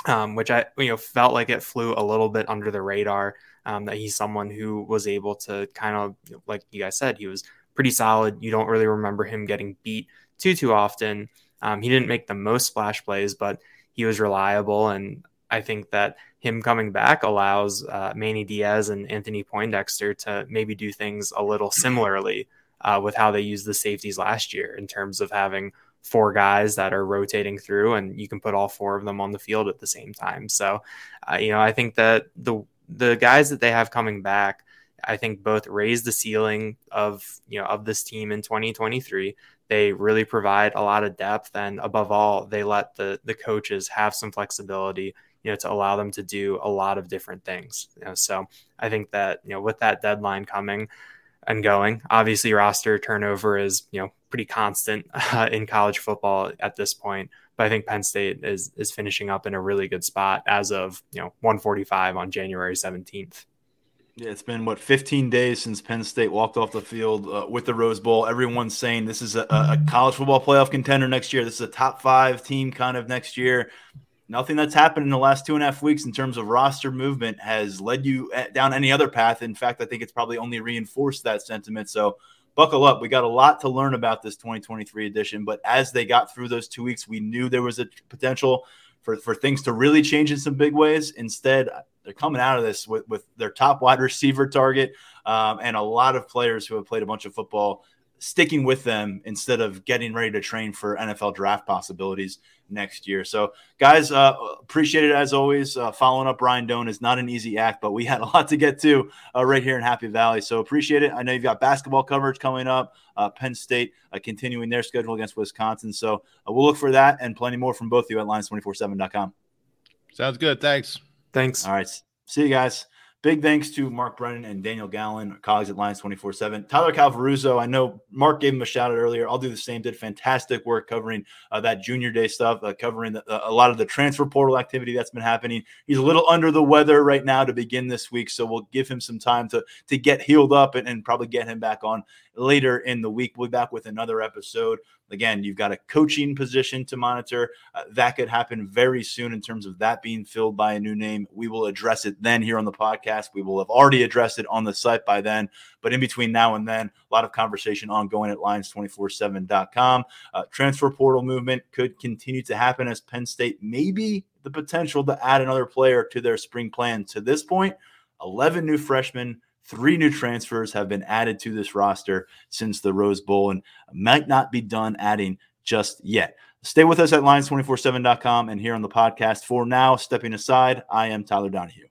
um, which I you know felt like it flew a little bit under the radar. Um, that he's someone who was able to kind of like you guys said, he was pretty solid. You don't really remember him getting beat too too often. Um, he didn't make the most splash plays, but he was reliable, and I think that him coming back allows uh, Manny Diaz and Anthony Poindexter to maybe do things a little similarly uh, with how they used the safeties last year in terms of having four guys that are rotating through and you can put all four of them on the field at the same time. So, uh, you know, I think that the the guys that they have coming back, I think both raise the ceiling of you know of this team in 2023. They really provide a lot of depth, and above all, they let the the coaches have some flexibility you know, to allow them to do a lot of different things. You know, so I think that, you know, with that deadline coming and going, obviously roster turnover is, you know, pretty constant *laughs* uh, in college football at this point. But I think Penn State is is finishing up in a really good spot as of, you know, 145 on January 17th. Yeah, it's been what 15 days since Penn State walked off the field uh, with the Rose Bowl. Everyone's saying this is a, a, college football playoff contender next year. This is a top five team kind of next year nothing that's happened in the last two and a half weeks in terms of roster movement has led you eh, down any other path. In fact, I think it's probably only reinforced that sentiment. So buckle up. We got a lot to learn about this 2023 edition. But as they got through those two weeks, we knew there was a potential for, for things to really change in some big ways. Instead, they're coming out of this with, with their top wide receiver target um, and a lot of players who have played a bunch of football sticking with them instead of getting ready to train for NFL draft possibilities next year. So, guys, uh, appreciate it as always. Uh, following up Brian Dohn is not an easy act, but we *laughs* had a lot to get to uh, right here in Happy Valley. So, appreciate it. I know you've got basketball coverage coming up, uh, Penn State uh, continuing their schedule against Wisconsin. So, uh, we'll look for that and plenty more from both of you at lions247.com. Sounds good. Thanks. Thanks. All right. See you guys. Big thanks to Mark Brennan and Daniel Gallen, colleagues at Lions 24 7. Tyler Calvaruso, I know Mark gave him a shout out earlier. I'll do the same. Did fantastic work covering uh, that junior day stuff, uh, covering the, uh, a lot of the transfer portal activity that's been happening. He's a little under the weather right now to begin this week, so we'll give him some time to, to get healed up and, and probably get him back on later in the week. We'll be back with another episode Again, you've got a coaching position to monitor. Uh, that could happen very soon in terms of that being filled by a new name. We will address it then here on the podcast. We will have already addressed it on the site by then. But in between now and then, a lot of conversation ongoing at lions247.com. Uh, transfer portal movement could continue to happen as Penn State maybe the potential to add another player to their spring plan. To this point, 11 new freshmen Three new transfers have been added to this roster since the Rose Bowl and might not be done adding just yet. Stay with us at lions247.com and here on the podcast. For now, stepping aside, I am Tyler Donahue.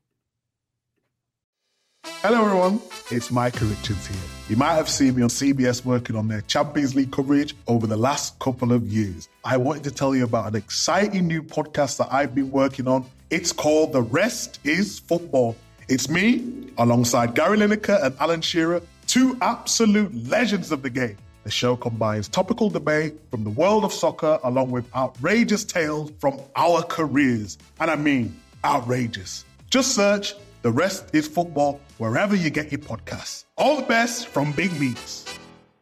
Hello, everyone. It's Micah Richards here. You might have seen me on CBS working on their Champions League coverage over the last couple of years. I wanted to tell you about an exciting new podcast that I've been working on. It's called The Rest is Football. It's me, alongside Gary Lineker and Alan Shearer, two absolute legends of the game. The show combines topical debate from the world of soccer along with outrageous tales from our careers. And I mean, outrageous. Just search The Rest is Football wherever you get your podcasts. All the best from Big Meats.